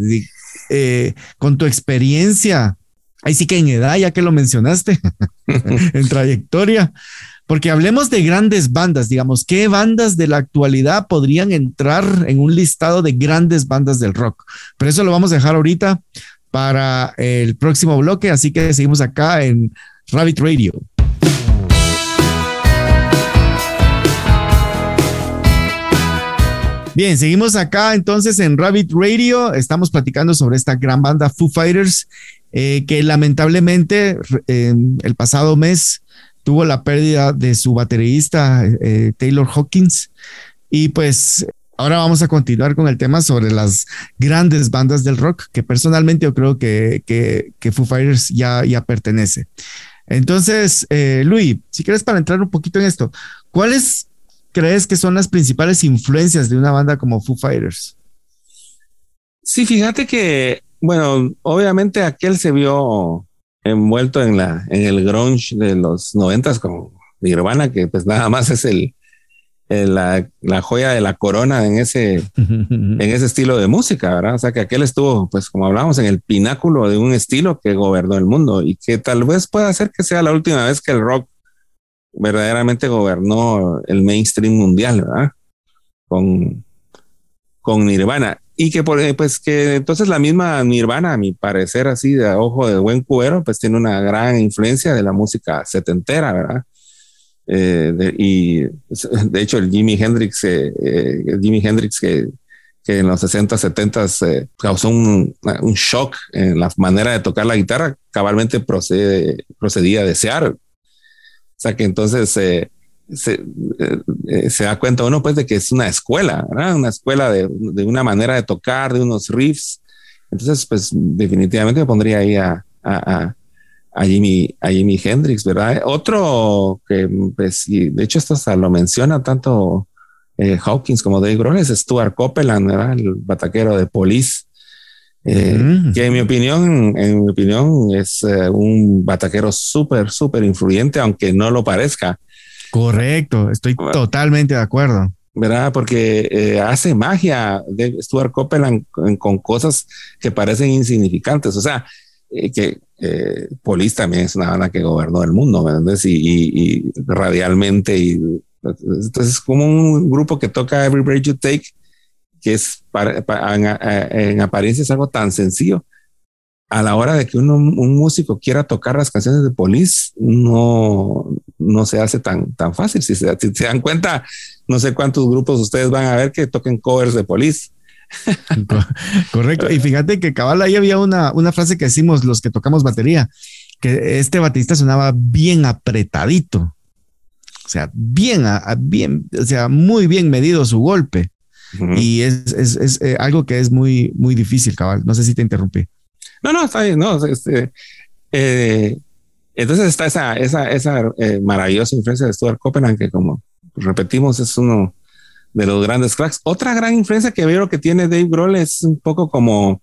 eh, con tu experiencia, ahí sí que en edad, ya que lo mencionaste, en trayectoria, porque hablemos de grandes bandas, digamos, ¿qué bandas de la actualidad podrían entrar en un listado de grandes bandas del rock? Pero eso lo vamos a dejar ahorita para el próximo bloque, así que seguimos acá en Rabbit Radio. Bien, seguimos acá entonces en Rabbit Radio. Estamos platicando sobre esta gran banda Foo Fighters, eh, que lamentablemente el pasado mes tuvo la pérdida de su baterista eh, Taylor Hawkins. Y pues ahora vamos a continuar con el tema sobre las grandes bandas del rock, que personalmente yo creo que, que, Foo Fighters ya, ya pertenece. Entonces, eh, Luis, si quieres para entrar un poquito en esto, ¿cuáles crees que son las principales influencias de una banda como Foo Fighters? Sí, fíjate que, bueno, obviamente aquel se vio envuelto en la en el grunge de los noventas con Nirvana, que pues nada más es el, la, la, joya de la corona en ese en ese estilo de música, ¿verdad? O sea que aquel estuvo, pues como hablábamos, en el pináculo de un estilo que gobernó el mundo y que tal vez pueda ser que sea la última vez que el rock verdaderamente gobernó el mainstream mundial, ¿verdad? Con, con Nirvana. Y que, por, pues, que entonces la misma Nirvana, a mi parecer, así de ojo de buen cuero, pues tiene una gran influencia de la música setentera, ¿verdad? Eh, y de hecho, el Jimi Hendrix, eh, eh, Jimi Hendrix que, en los 60, 70 causó un, shock en la manera de tocar la guitarra, cabalmente procede, procedía de Seattle. Sea que entonces eh, se, eh, eh, se, da cuenta uno pues de que es una escuela. Una escuela de, de, una manera de tocar, de unos riffs. Entonces, pues definitivamente pondría ahí a, a, a, Jimmy, a Jimi Hendrix, ¿verdad? Otro que, pues, de hecho esto hasta lo menciona tanto Hawkins como Dave Grohl es Stuart Copeland, ¿verdad? El bataquero de Police. Eh, que en mi opinión, en mi opinión es eh, un bataquero súper, súper influyente, aunque no lo parezca. Correcto, estoy totalmente de acuerdo. ¿Verdad? Porque eh, hace magia de Stuart Copeland con, con, cosas que parecen insignificantes. O sea, que eh, Police también es una banda que gobernó el mundo, Y, radialmente, y entonces es como un grupo que toca Every Break You Take, que es en, apariencia es algo tan sencillo. A la hora de que uno, un músico quiera tocar las canciones de Police, no, no se hace tan, tan fácil. Si se, si se dan cuenta, no sé cuántos grupos ustedes van a ver que toquen covers de Police Correcto. Y fíjate que cabal ahí había una, una frase que decimos los que tocamos batería, que este baterista sonaba bien apretadito. O sea, bien, bien, o sea, muy bien medido su golpe. Y es, es, es eh, algo que es muy, muy difícil, cabal. No sé si te interrumpí. No, no, está bien. No, este, eh, entonces está esa, esa, esa eh, maravillosa influencia de Stuart Copeland, que como repetimos, es uno de los grandes cracks. Otra gran influencia que veo que tiene Dave Grohl es un poco como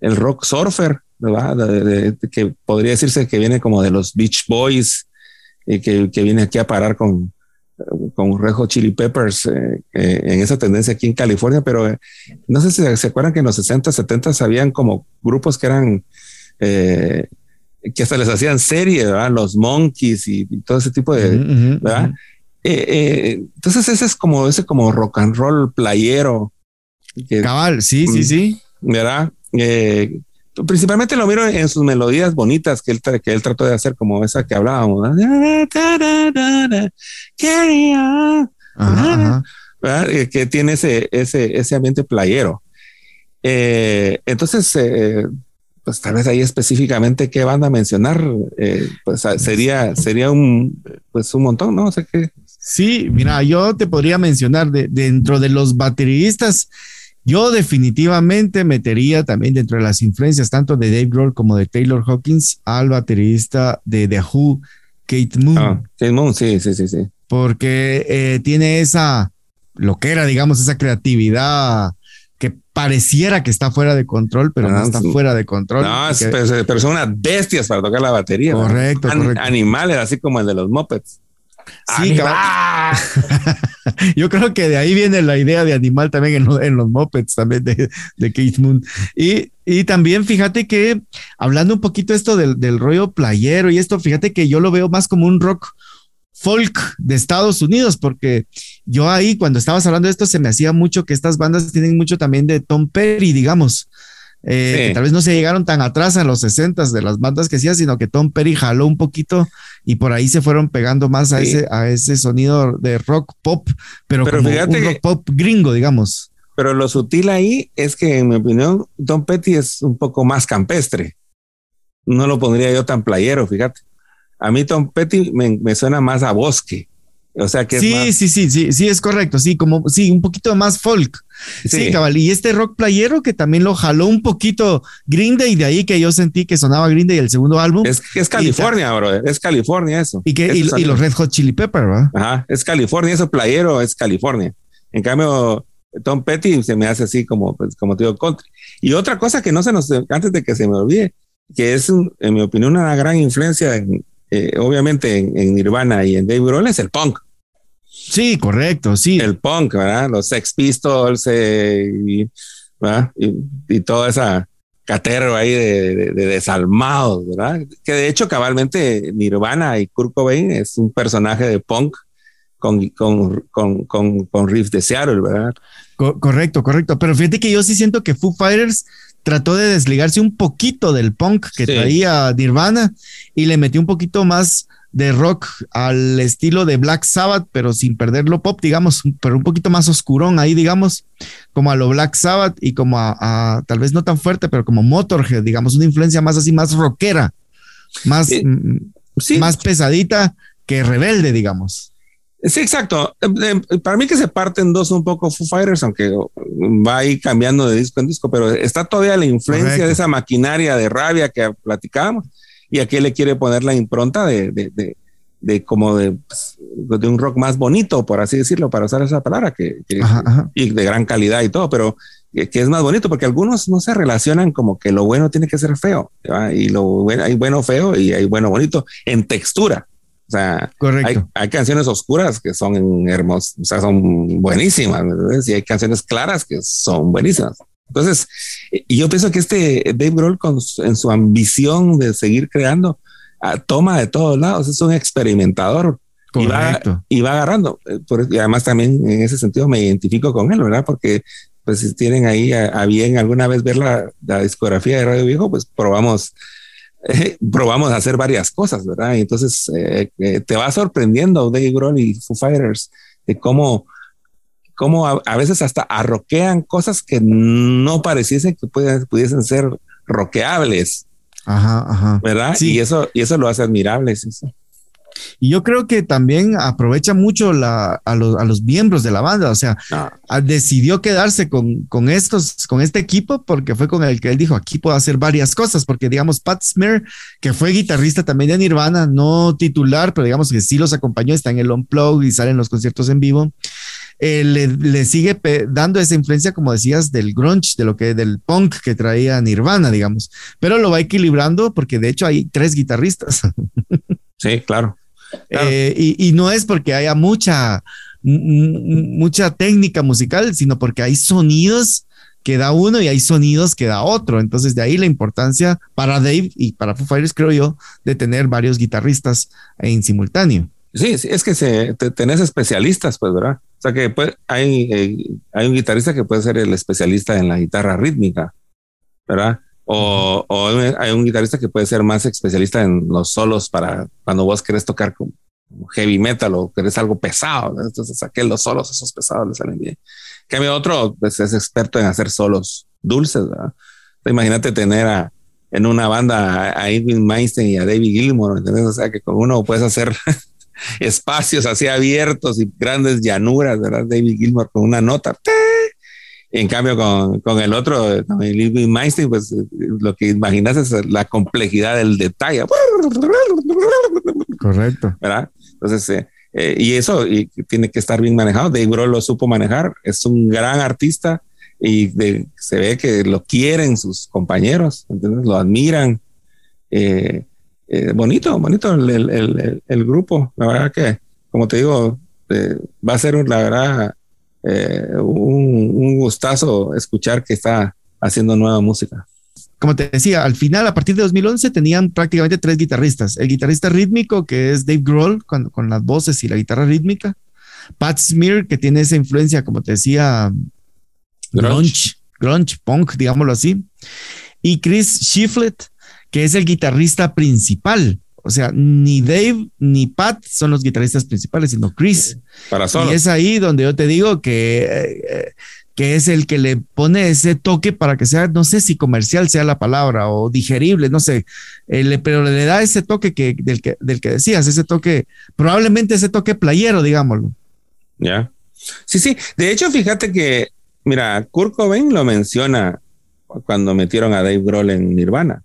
el rock surfer, ¿verdad? que podría decirse que viene como de los Beach Boys y que, que viene aquí a parar con, con Rejo Chili Peppers eh, eh, en esa tendencia aquí en California, pero eh, no sé si se acuerdan que en los 60, 70 habían como grupos que eran que hasta les hacían serie, ¿verdad? Los Monkeys y, todo ese tipo de, ¿verdad? Eh, eh, entonces ese es como ese como rock and roll playero. Cabal, sí, sí, mm, sí. ¿Verdad? Eh, principalmente lo miro en sus melodías bonitas que él, que él trató de hacer, como esa que hablábamos. Que tiene ese, ese, ese ambiente playero. entonces, pues tal vez ahí específicamente qué banda mencionar, pues sería, sería un, pues un montón, ¿no? O sea que Sí, mira, yo te podría mencionar de, dentro de los bateristas, yo definitivamente metería también dentro de las influencias tanto de Dave Grohl como de Taylor Hawkins al baterista de The Who, Kate Moon. Ah, Kate Moon, sí, sí, sí, sí. Porque eh, tiene esa lo que era, digamos, esa creatividad que pareciera que está fuera de control, pero no ah, está fuera de control. No, pero, son unas bestias para tocar la batería. Correcto, correcto. Animales, así como el de los Muppets. Sí, Yo creo que de ahí viene la idea de animal también en, los mopeds también de, de Kate Moon. Y, y, también fíjate que hablando un poquito esto del, del rollo playero y esto, fíjate que yo lo veo más como un rock folk de Estados Unidos, porque yo ahí cuando estabas hablando de esto se me hacía mucho que estas bandas tienen mucho también de Tom Perry, digamos. Eh, tal vez no se llegaron tan atrás en los 60 de las bandas que hacía, sino que Tom Perry jaló un poquito y por ahí se fueron pegando más a, ese, a ese sonido de rock pop, pero, como un rock pop gringo, digamos. Pero lo sutil ahí es que, en mi opinión, Tom Petty es un poco más campestre. No lo pondría yo tan playero, fíjate. A mí Tom Petty me, me suena más a bosque. O sea que sí, sí, sí, sí, sí, es correcto. Sí, como sí, un poquito más folk. Sí, cabal. Y este rock playero que también lo jaló un poquito Green Day, de ahí que yo sentí que sonaba Green Day el segundo álbum. Es, es California, bro. Es California eso. Y, que, y, los Red Hot Chili Pepper, ¿verdad? Ajá, es California, eso playero es California. En cambio, Tom Petty se me hace así como, pues, como te digo, country. Y otra cosa que no se nos, antes de que se me olvide, que es, en mi opinión, una gran influencia en, eh, obviamente en, Nirvana y en Dave Grohl es el punk. Sí, correcto, sí. El punk, ¿verdad? Los Sex Pistols eh, y, y, toda esa caterro ahí de, desalmados, ¿verdad? Que de hecho cabalmente Nirvana y Kurt Cobain es un personaje de punk con, con, con, con, con riff de Seattle, ¿verdad? correcto, correcto. Pero fíjate que yo sí siento que Foo Fighters trató de desligarse un poquito del punk que traía Nirvana y le metió un poquito más de rock al estilo de Black Sabbath, pero sin perderlo pop, digamos, pero un poquito más oscurón ahí, digamos, como a lo Black Sabbath y como a, tal vez no tan fuerte, pero como Motorhead, digamos, una influencia más así, más rockera, más, mm, más pesadita que rebelde, digamos. Sí, exacto. Em, em, para mí que se parten dos un poco Foo Fighters, aunque va ahí cambiando de disco en disco, pero está todavía la influencia de esa maquinaria de rabia que platicábamos y aquí le quiere poner la impronta de, de, de, como de, pues, de, un rock más bonito, por así decirlo, para usar esa palabra, que, y de gran calidad y todo, pero que, es más bonito porque algunos no se relacionan como que lo bueno tiene que ser feo, y lo bueno, hay bueno feo y hay bueno bonito en textura. O sea, Hay, canciones oscuras que son hermosas, o sea, son buenísimas, y hay canciones claras que son buenísimas. Entonces, y yo pienso que este Dave Grohl, con, en su ambición de seguir creando, ah, toma de todos lados, es un experimentador. Y va, y va, agarrando. Eh, y además también en ese sentido me identifico con él, ¿verdad? Porque pues si tienen ahí a, bien alguna vez ver la, discografía de Radio Viejo, pues probamos, eh, probamos hacer varias cosas, ¿verdad? Y entonces eh, te va sorprendiendo Dave Grohl y Foo Fighters de cómo cómo a, veces hasta arroquean cosas que no pareciesen que pudiesen ser roqueables. Ajá, ajá. ¿Verdad? Y eso, y eso lo hace admirable. Y yo creo que también aprovecha mucho la, a, los, a, los, miembros de la banda, o sea, ah. decidió quedarse con, con, estos, con este equipo porque fue con el que él dijo, aquí puedo hacer varias cosas, porque digamos, Pat Smear, que fue guitarrista también de Nirvana, no titular, pero digamos que sí los acompañó, está en el Unplugged y salen los conciertos en vivo. Eh, le, sigue dando esa influencia, como decías, del grunge, de lo que del punk que traía Nirvana, digamos, pero lo va equilibrando porque de hecho hay tres guitarristas. Sí, claro. Eh, y, no es porque haya mucha, mucha técnica musical, sino porque hay sonidos que da uno y hay sonidos que da otro. Entonces, de ahí la importancia para Dave y para Foo Fighters, creo yo, de tener varios guitarristas en simultáneo. Sí, es que se, tenés especialistas, pues, ¿verdad? O sea que pues, hay, eh, hay un guitarrista que puede ser el especialista en la guitarra rítmica, ¿verdad? O, hay un guitarrista que puede ser más especialista en los solos para cuando vos querés tocar como heavy metal o querés algo pesado. Entonces, aquel los solos, esos pesados le salen bien. Cambio otro, pues es experto en hacer solos dulces. ¿verdad? Imagínate tener en una banda a Edwin Meinstein y a David Gilmour, ¿entendés? O sea, que con uno puedes hacer espacios así abiertos y grandes llanuras, ¿verdad? David Gilmour con una nota. En cambio, con, con el otro, con el Irving Meinstein, pues lo que imaginas es la complejidad del detalle. Correcto. ¿Verdad? Entonces, eh, eh, y eso y tiene que estar bien manejado. Dave Grohl lo supo manejar. Es un gran artista y se ve que lo quieren sus compañeros, ¿entiendes? Lo admiran. Eh, bonito, bonito el, el, el, grupo. La verdad que, como te digo, va a ser, la verdad, eh, un, un, gustazo escuchar que está haciendo nueva música. Como te decía, al final, a partir de 2011, tenían prácticamente tres guitarristas. El guitarrista rítmico, que es Dave Grohl, con, con las voces y la guitarra rítmica. Pat Smear, que tiene esa influencia, como te decía, grunge, grunge, punk, digámoslo así. Y Chris Shiflett, que es el guitarrista principal. O sea, ni Dave ni Pat son los guitarristas principales, sino Chris. Para Y es ahí donde yo te digo que, eh, que es el que le pone ese toque para que sea, no sé si comercial sea la palabra o digerible, no sé, eh, pero le da ese toque que, del, que, del que decías, ese toque, probablemente ese toque playero, digámoslo. Ya. Sí, sí. De hecho, fíjate que, mira, Kurt Cobain lo menciona cuando metieron a Dave Grohl en Nirvana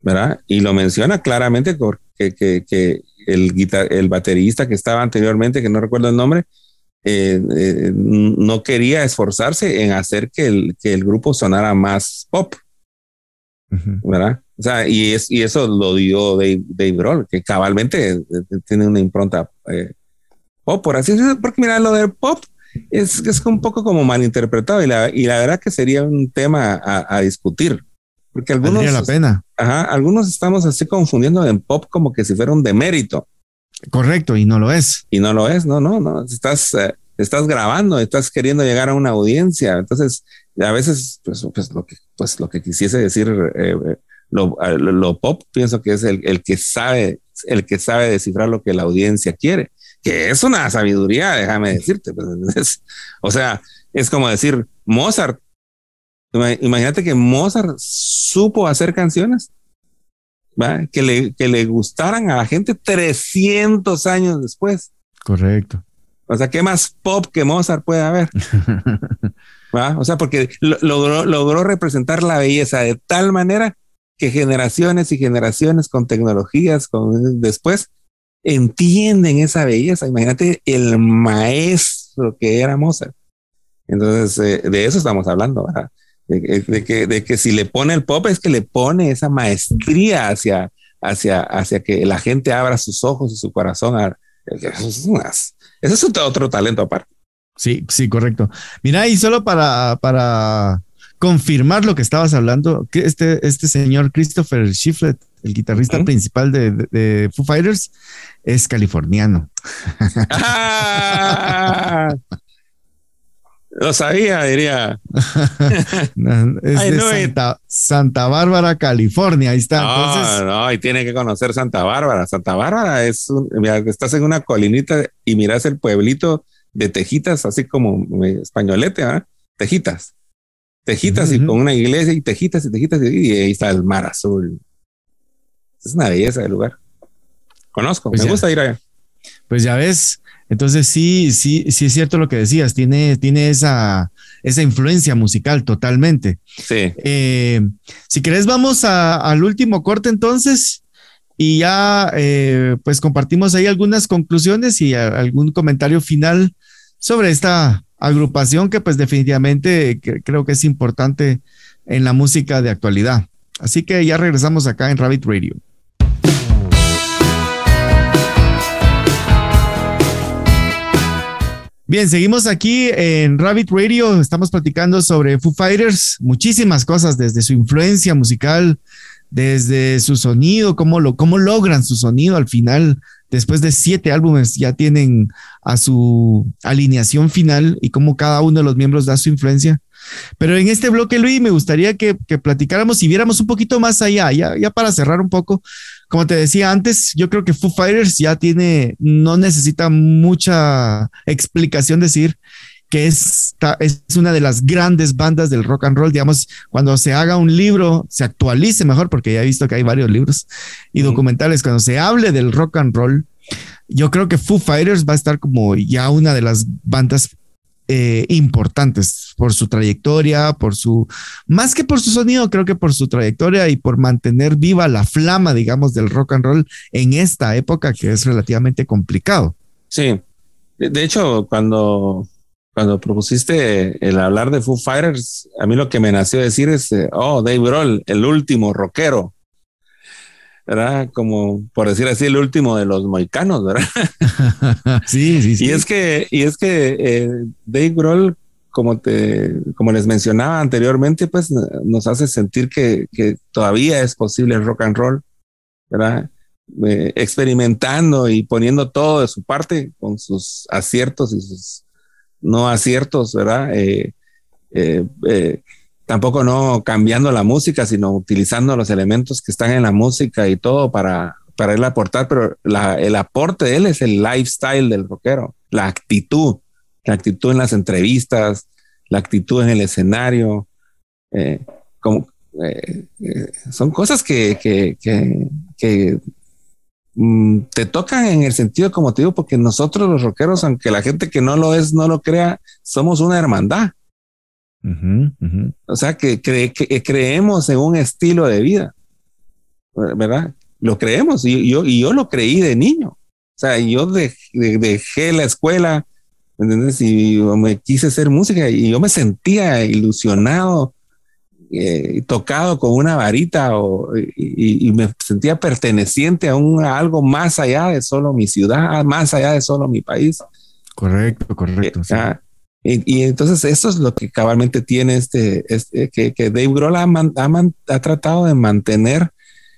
¿verdad? Y lo menciona claramente porque que, que el, el baterista que estaba anteriormente, que no recuerdo el nombre, eh, eh, no quería esforzarse en hacer que el, que el grupo sonara más pop, ¿verdad? O sea, y, es, y eso lo dio Dave, Dave Grohl, que cabalmente eh, tiene una impronta pop, por así decirlo, porque mira, lo del pop es, es un poco como malinterpretado y la, y la verdad que sería un tema a, a discutir. Porque algunos. la pena. Ajá, algunos estamos así confundiendo en pop como que si fuera un demérito. Correcto, y no lo es. Y no lo es, no, no, no. Estás, eh, estás grabando, estás queriendo llegar a una audiencia. Entonces, a veces, pues, pues lo que, pues lo que quisiese decir, eh, eh, lo, lo, pop, pienso que es el, el, que sabe, el que sabe descifrar lo que la audiencia quiere, que es una sabiduría, déjame decirte. Pues, o sea, es como decir, Mozart Imagínate que Mozart supo hacer canciones que le, que le gustaran a la gente 300 años después. Correcto. O sea, ¿qué más pop que Mozart puede haber? O sea, porque logró, logró representar la belleza de tal manera que generaciones y generaciones con tecnologías con, después entienden esa belleza. Imagínate el maestro que era Mozart. Entonces, eh, de eso estamos hablando. ¿verdad? De, que, de que si le pone el pop es que le pone esa maestría hacia, hacia, hacia que la gente abra sus ojos y su corazón. A, eso es otro talento aparte. Sí, sí, correcto. Mira, y solo para, para confirmar lo que estabas hablando, que este, este señor Christopher Shiflett, el guitarrista principal de, Foo Fighters, es californiano. Ah. Lo sabía, diría. es de Santa, Bárbara, California. Ahí está. No, no, y tiene que conocer Santa Bárbara. Santa Bárbara es, mira, estás en una colinita y miras el pueblito de Tejitas, así como eh, españolete, ¿ah? Tejitas. Tejitas y con una iglesia y tejitas y tejitas y, ahí está el mar azul. Es una belleza el lugar. Conozco, pues me gusta ir allá. Pues ya ves, entonces sí, sí, sí es cierto lo que decías, tiene, tiene esa, esa influencia musical totalmente. Sí. Eh, si querés, vamos al último corte entonces y ya eh, pues compartimos ahí algunas conclusiones y algún comentario final sobre esta agrupación que pues definitivamente creo que es importante en la música de actualidad. Así que ya regresamos acá en Rabbit Radio. Bien, seguimos aquí en Rabbit Radio. Estamos platicando sobre Foo Fighters, muchísimas cosas, desde su influencia musical, desde su sonido, cómo, lo, cómo logran su sonido al final después de siete álbumes ya tienen a su alineación final y cómo cada uno de los miembros da su influencia. Pero en este bloque, Luis, me gustaría que, platicáramos y viéramos un poquito más allá, ya, ya para cerrar un poco. Como te decía antes, yo creo que Foo Fighters ya tiene, no necesita mucha explicación decir que es, es una de las grandes bandas del rock and roll. Digamos, cuando se haga un libro, se actualice mejor, porque ya he visto que hay varios libros y documentales, cuando se hable del rock and roll, yo creo que Foo Fighters va a estar como ya una de las bandas eh, importantes por su trayectoria, por su, más que por su sonido, creo que por su trayectoria y por mantener viva la flama, digamos, del rock and roll en esta época que es relativamente complicado. Sí, de hecho, cuando cuando propusiste el hablar de Foo Fighters, a mí lo que me nació decir es, eh, oh, Dave Grohl, el último rockero. ¿Verdad? Como por decir así, el último de los moicanos, ¿verdad? sí, sí, sí. Y es que, y es que eh, Dave Grohl, como te, como les mencionaba anteriormente, pues nos hace sentir que, que todavía es posible el rock and roll, ¿verdad? Eh, experimentando y poniendo todo de su parte con sus aciertos y sus no aciertos, ¿verdad? Eh, eh, tampoco no cambiando la música, sino utilizando los elementos que están en la música y todo para, para él aportar, pero el aporte de él es el lifestyle del rockero, la actitud, la actitud en las entrevistas, la actitud en el escenario, como, son cosas que, que, que Mm, te tocan en el sentido, como te digo, porque nosotros los rockeros, aunque la gente que no lo es, no lo crea, somos una hermandad. O sea, que, creemos en un estilo de vida, ¿verdad? Lo creemos y yo, y yo lo creí de niño. O sea, yo dejé la escuela, ¿me entiendes? Y me quise hacer música y yo me sentía ilusionado eh, tocado con una varita o, y, me sentía perteneciente a, un, algo más allá de solo mi ciudad, más allá de solo mi país. Correcto, correcto. Eh, ah, y, entonces eso es lo que cabalmente tiene este, este que, Dave Grohl ha, ha, tratado de mantener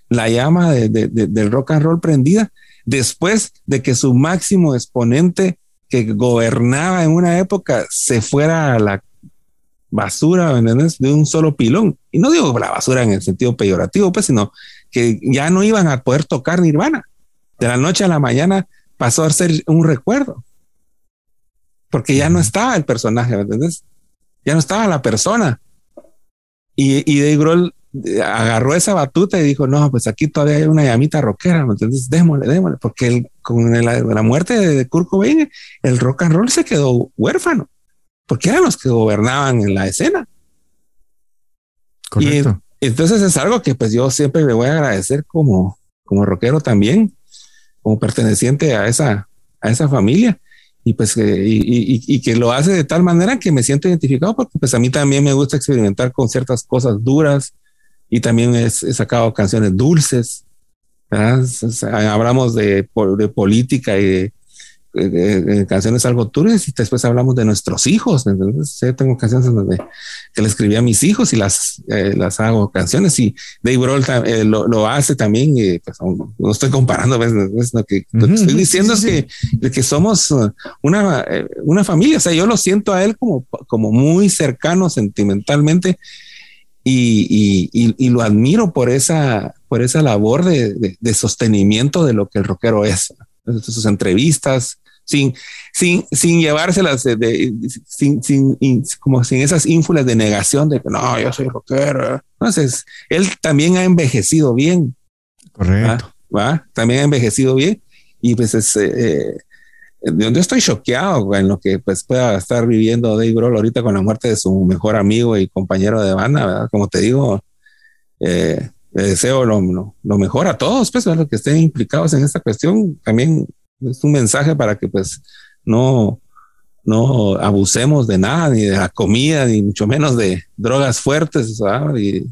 la llama de, del rock and roll prendida después de que su máximo exponente que gobernaba en una época se fuera a la basura, De un solo pilón. Y no digo la basura en el sentido peyorativo, pues, sino que ya no iban a poder tocar Nirvana. De la noche a la mañana pasó a ser un recuerdo. Porque ya no estaba el personaje, ¿me entiendes? Ya no estaba la persona. Y, y Dave Grohl eh, agarró esa batuta y dijo, no, pues aquí todavía hay una llamita rockera, ¿me entiendes? Démosle, démosle, porque con la, la, muerte de Kurt Cobain, el rock and roll se quedó huérfano porque eran los que gobernaban en la escena. Correcto. Y entonces es algo que pues yo siempre le voy a agradecer como, como rockero también, como perteneciente a esa, a esa familia. Y pues y, que lo hace de tal manera que me siento identificado porque pues a mí también me gusta experimentar con ciertas cosas duras y también he, sacado canciones dulces. Hablamos de, de política y de, eh, canciones algo turbias y después hablamos de nuestros hijos. Entonces, tengo canciones donde que le escribí a mis hijos y las, las hago canciones y Dave Grohl lo, hace también. Y pues, no, estoy comparando, Lo, que, estoy diciendo es Que, que somos una, una familia. O sea, yo lo siento a él como, como muy cercano sentimentalmente y, y, y, lo admiro por esa, por esa labor de, de, sostenimiento de lo que el rockero es. Sus entrevistas, sin, sin, sin llevárselas, de, sin, sin, como sin esas ínfulas de negación de que no, yo soy rockero. Entonces, él también ha envejecido bien. Correcto. ¿va? También ha envejecido bien. Y pues es, eh, yo estoy choqueado en lo que pues pueda estar viviendo Dave Grohl ahorita con la muerte de su mejor amigo y compañero de banda, ¿verdad? Como te digo, eh, le deseo lo, lo, mejor a todos, pues, a los que estén implicados en esta cuestión. También es un mensaje para que pues no, no abusemos de nada, ni de la comida, ni mucho menos de drogas fuertes, ¿verdad? Y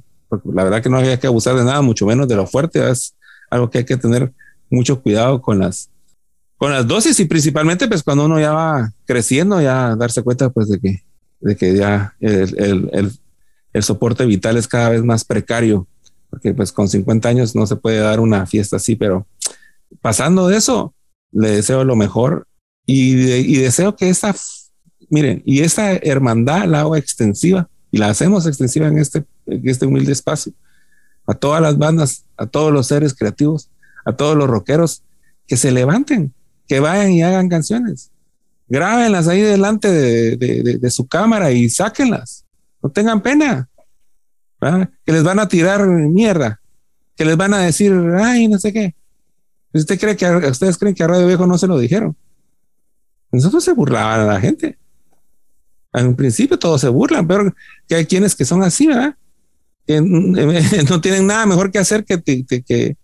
la verdad que no había que abusar de nada, mucho menos de lo fuerte, es algo que hay que tener mucho cuidado con las con las dosis y principalmente pues cuando uno ya va creciendo, ya darse cuenta pues de que, de que ya el, soporte vital es cada vez más precario, porque pues con 50 años no se puede dar una fiesta así, pero pasando de eso, le deseo lo mejor y, deseo que esta, miren, y esta hermandad la hago extensiva y la hacemos extensiva en este, este humilde espacio, a todas las bandas, a todos los seres creativos, a todos los rockeros, que se levanten, que vayan y hagan canciones. Grábenlas ahí delante de, su cámara y sáquenlas. No tengan pena. Que les van a tirar mierda. Que les van a decir, ay, no sé qué. ¿Usted cree que ustedes creen que a Radio Viejo no se lo dijeron? Nosotros se burlaban a la gente. En principio todos se burlan, pero que hay quienes que son así, ¿verdad? Que no tienen nada mejor que hacer que, que, que,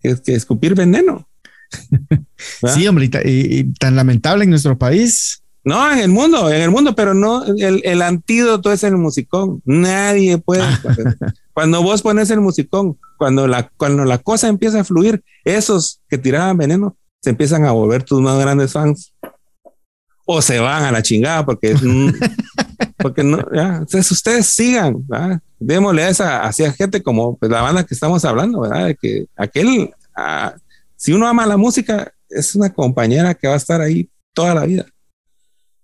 que escupir veneno. sí, hombre, y, tan lamentable en nuestro país. No, en el mundo, en el mundo, pero no, el, el antídoto es el musicón. Nadie puede. cuando vos pones el musicón, cuando la, cuando la cosa empieza a fluir, esos que tiraban veneno se empiezan a volver tus más grandes fans. O se van a la chingada porque, porque no, ya, entonces ustedes sigan, démosle a esa, hacia gente como pues, la banda que estamos hablando, ¿verdad? De que aquel, ah, si uno ama la música, es una compañera que va a estar ahí toda la vida.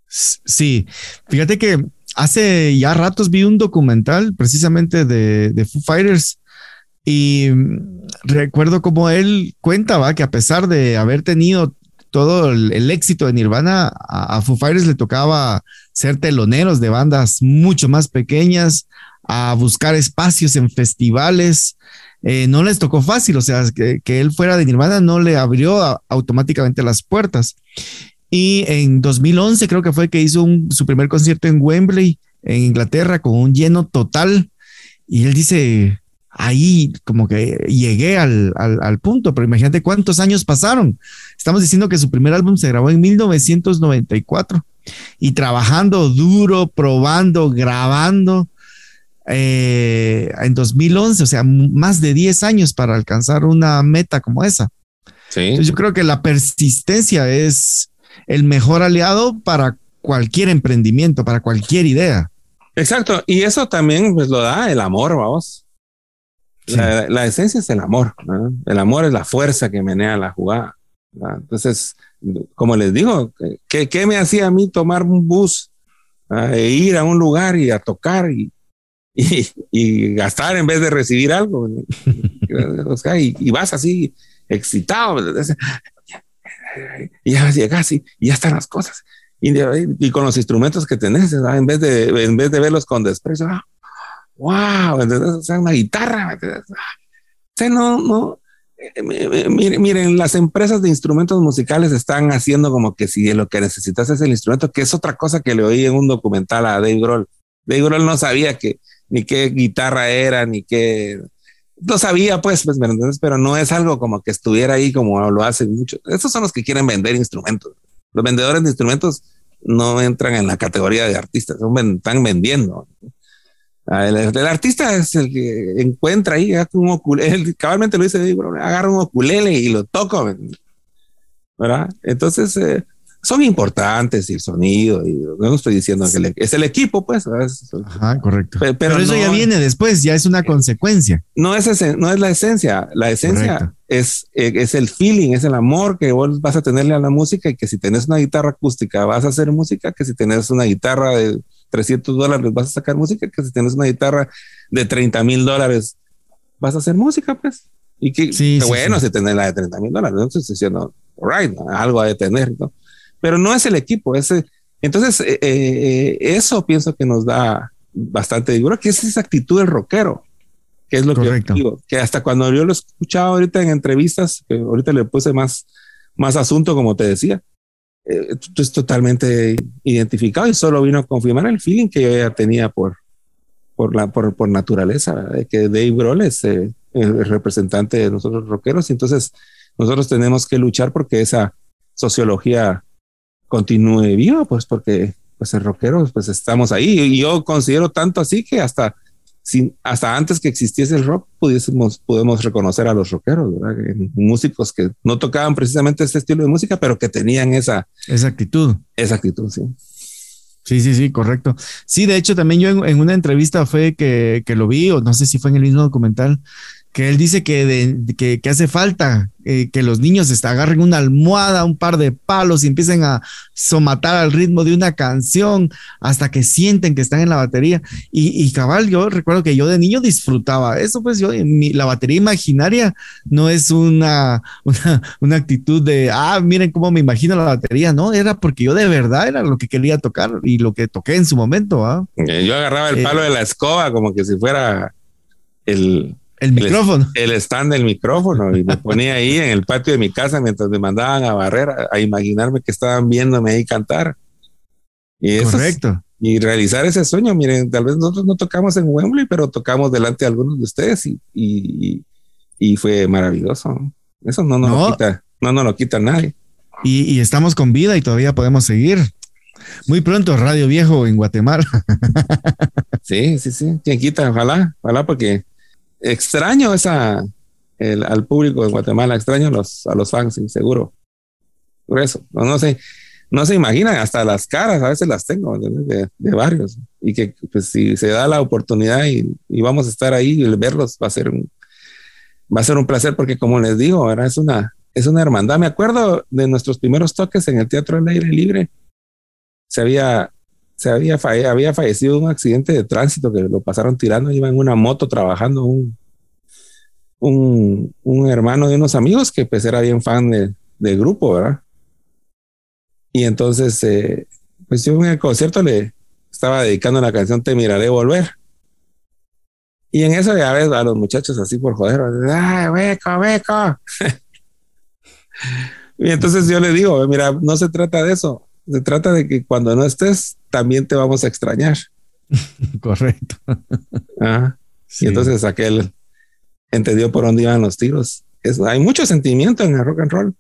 Sí, fíjate que hace ya ratos vi un documental precisamente de, Foo Fighters y recuerdo como él cuenta que a pesar de haber tenido todo el, éxito de Nirvana, a, Foo Fighters le tocaba ser teloneros de bandas mucho más pequeñas, a buscar espacios en festivales, eh, no les tocó fácil, o sea, que, él fuera de Nirvana no le abrió automáticamente las puertas. Y en 2011 creo que fue que hizo su primer concierto en Wembley, en Inglaterra, con un lleno total. Y él dice, ahí como que llegué al, al, punto, pero imagínate cuántos años pasaron. Estamos diciendo que su primer álbum se grabó en 1994 y trabajando duro, probando, grabando eh, en 2011, o sea, más de 10 años para alcanzar una meta como esa. Sí. yo creo que la persistencia es el mejor aliado para cualquier emprendimiento, para cualquier idea. Exacto, y eso también pues lo da el amor, vamos. La, esencia es el amor, el amor es la fuerza que menea la jugada. Entonces, como les digo, ¿qué, ¿qué, me hacía a mí tomar un bus e ir a un lugar y a tocar y, y, gastar en vez de recibir algo. y, vas así excitado. Y ya llegas y, ya están las cosas. Y, con los instrumentos que tenés, en vez de, en vez de verlos con desprecio, wow, ah, o sea, una guitarra. O no, no. Eh, miren, las empresas de instrumentos musicales están haciendo como que si lo que necesitas es el instrumento, que es otra cosa que le oí en un documental a Dave Grohl. Dave Grohl no sabía que ni qué guitarra era, ni qué... Lo sabía, pues, pues, pero no es algo como que estuviera ahí como lo hacen muchos. Esos son los que quieren vender instrumentos. Los vendedores de instrumentos no entran en la categoría de artistas, están vendiendo. Ah, el, artista es el que encuentra ahí, un ukulele, cabalmente lo dice, agarra un ukulele y lo toca, ¿verdad? Entonces, eh, son importantes y el sonido, y no estoy diciendo que es el equipo, pues. Ajá, correcto. Pero, eso ya viene después, ya es una consecuencia. No es, no es la esencia, la esencia es, eh, es el feeling, es el amor que vos vas a tenerle a la música y que si tenés una guitarra acústica vas a hacer música, que si tenés una guitarra de 300 dólares vas a sacar música, que si tenés una guitarra de 30 mil dólares vas a hacer música, pues. Y que, sí, bueno, si tenés la de 30 mil dólares, entonces diciendo, right, algo a de tener, ¿no? Pero no es el equipo. Ese, entonces, eh, eh, eso pienso que nos da bastante Yo que es esa actitud del rockero, que es lo que digo, que hasta cuando yo lo escuchaba ahorita en entrevistas, que ahorita le puse más, más asunto, como te decía, eh, es totalmente identificado y solo vino a confirmar el feeling que yo ya tenía por, por, la, por, por naturaleza, de que Dave Grohl es el representante de nosotros rockeros, y entonces nosotros tenemos que luchar porque esa sociología continúe vivo, pues porque pues el rockero, pues estamos ahí. Y yo considero tanto así que hasta, sin, hasta antes que existiese el rock, pudiésemos, podemos reconocer a los rockeros, ¿verdad? Músicos que no tocaban precisamente este estilo de música, pero que tenían esa, esa actitud. Esa actitud, sí. Sí, sí, sí, correcto. Sí, de hecho, también yo en, una entrevista fue que, que, lo vi, o no sé si fue en el mismo documental, que él dice que, de, que, que, hace falta eh, que los niños se agarren una almohada, un par de palos y empiecen a somatar al ritmo de una canción hasta que sienten que están en la batería. Y, y cabal, yo recuerdo que yo de niño disfrutaba eso, pues yo, mi, la batería imaginaria no es una, una, una, actitud de, ah, miren cómo me imagino la batería, no, era porque yo de verdad era lo que quería tocar y lo que toqué en su momento. ¿ah? Yo agarraba el palo eh, de la escoba como que si fuera el el micrófono. El, stand del micrófono y me ponía ahí en el patio de mi casa mientras me mandaban a barrer a, imaginarme que estaban viéndome ahí cantar. Y eso Correcto. y realizar ese sueño. Miren, tal vez nosotros no tocamos en Wembley, pero tocamos delante de algunos de ustedes y, y, y fue maravilloso. Eso no nos lo quita, no nos lo quita nadie. Y, y estamos con vida y todavía podemos seguir. Muy pronto, Radio Viejo en Guatemala. sí, sí, sí. Quien quita, ojalá, ojalá, porque extraño esa, el, al público de Guatemala, extraño los, a los fans, seguro. Por eso, no, sé, no se imaginan, hasta las caras a veces las tengo de, varios. Y que pues si se da la oportunidad y, vamos a estar ahí y verlos va a ser un, va a ser un placer porque como les digo, ¿verdad? es una, es una hermandad. Me acuerdo de nuestros primeros toques en el Teatro del Aire Libre. Se había se había, había fallecido un accidente de tránsito que lo pasaron tirando, iba en una moto trabajando un, un, un hermano de unos amigos que pues era bien fan de, del grupo, ¿verdad? Y entonces, eh, pues yo en el concierto le estaba dedicando la canción Te miraré volver. Y en eso ya ves a los muchachos así por joder, ¡ay, beco, beco! y entonces yo le digo, mira, no se trata de eso, se trata de que cuando no estés, también te vamos a extrañar. Correcto. Ah, Y entonces aquel entendió por dónde iban los tiros. hay mucho sentimiento en el rock and roll.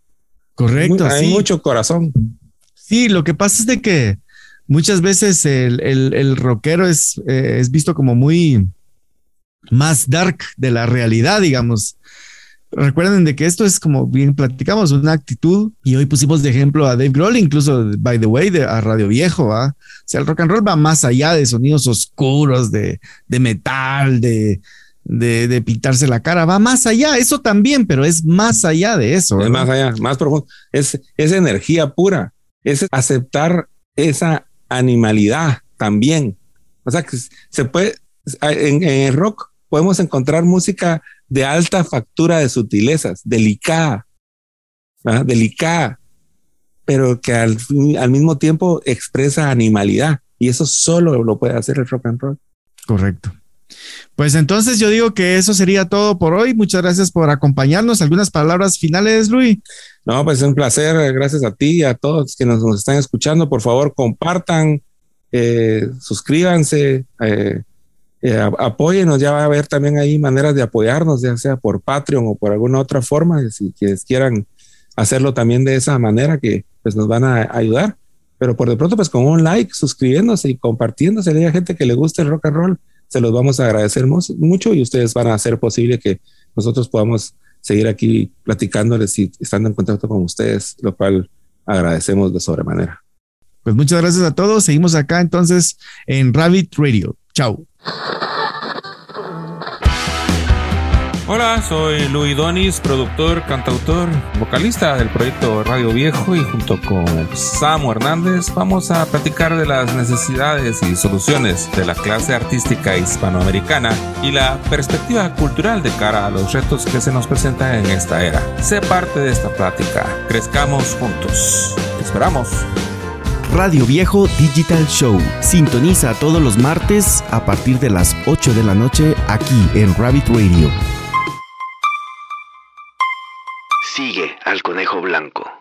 Correcto. Hay, mucho corazón. Sí, lo que pasa es de que muchas veces el, el, rockero es, eh, es visto como muy más dark de la realidad, digamos. Recuerden de que esto es como bien platicamos, una actitud y hoy pusimos de ejemplo a Dave Grohl, incluso by the way, de, a Radio Viejo, ¿va? O sea, el rock and roll va más allá de sonidos oscuros, de, de metal, de, de, de, pintarse la cara, va más allá, eso también, pero es más allá de eso. Es más allá, más profundo, es, es energía pura, es aceptar esa animalidad también. O sea, que se puede, en, en el rock podemos encontrar música de alta factura de sutilezas, delicada, delicada, pero que al, al mismo tiempo expresa animalidad. Y eso solo lo puede hacer el rock and roll. Correcto. Pues entonces yo digo que eso sería todo por hoy. Muchas gracias por acompañarnos. ¿Algunas palabras finales, Luis? No, pues es un placer. Gracias a ti y a todos que nos, están escuchando. Por favor, compartan, eh, suscríbanse, eh, eh, apóyenos, ya va a haber también ahí maneras de apoyarnos, ya sea por Patreon o por alguna otra forma, si quieran hacerlo también de esa manera que pues nos van a ayudar. Pero por de pronto, pues con un like, suscribiéndose y compartiéndose, hay gente que le guste el rock and roll, se los vamos a agradecer mucho y ustedes van a hacer posible que nosotros podamos seguir aquí platicándoles y estando en contacto con ustedes, lo cual agradecemos de sobremanera. Pues muchas gracias a todos. Seguimos acá entonces en Rabbit Radio. Chao. Hola, soy Luis Donis, productor, cantautor, vocalista del proyecto Radio Viejo y junto con Samu Hernández vamos a platicar de las necesidades y soluciones de la clase artística hispanoamericana y la perspectiva cultural de cara a los retos que se nos presentan en esta era. Sé parte de esta plática, crezcamos juntos. Esperamos. Radio Viejo Digital Show. Sintoniza todos los martes a partir de las 8 de la noche aquí en Rabbit Radio. Sigue al conejo blanco.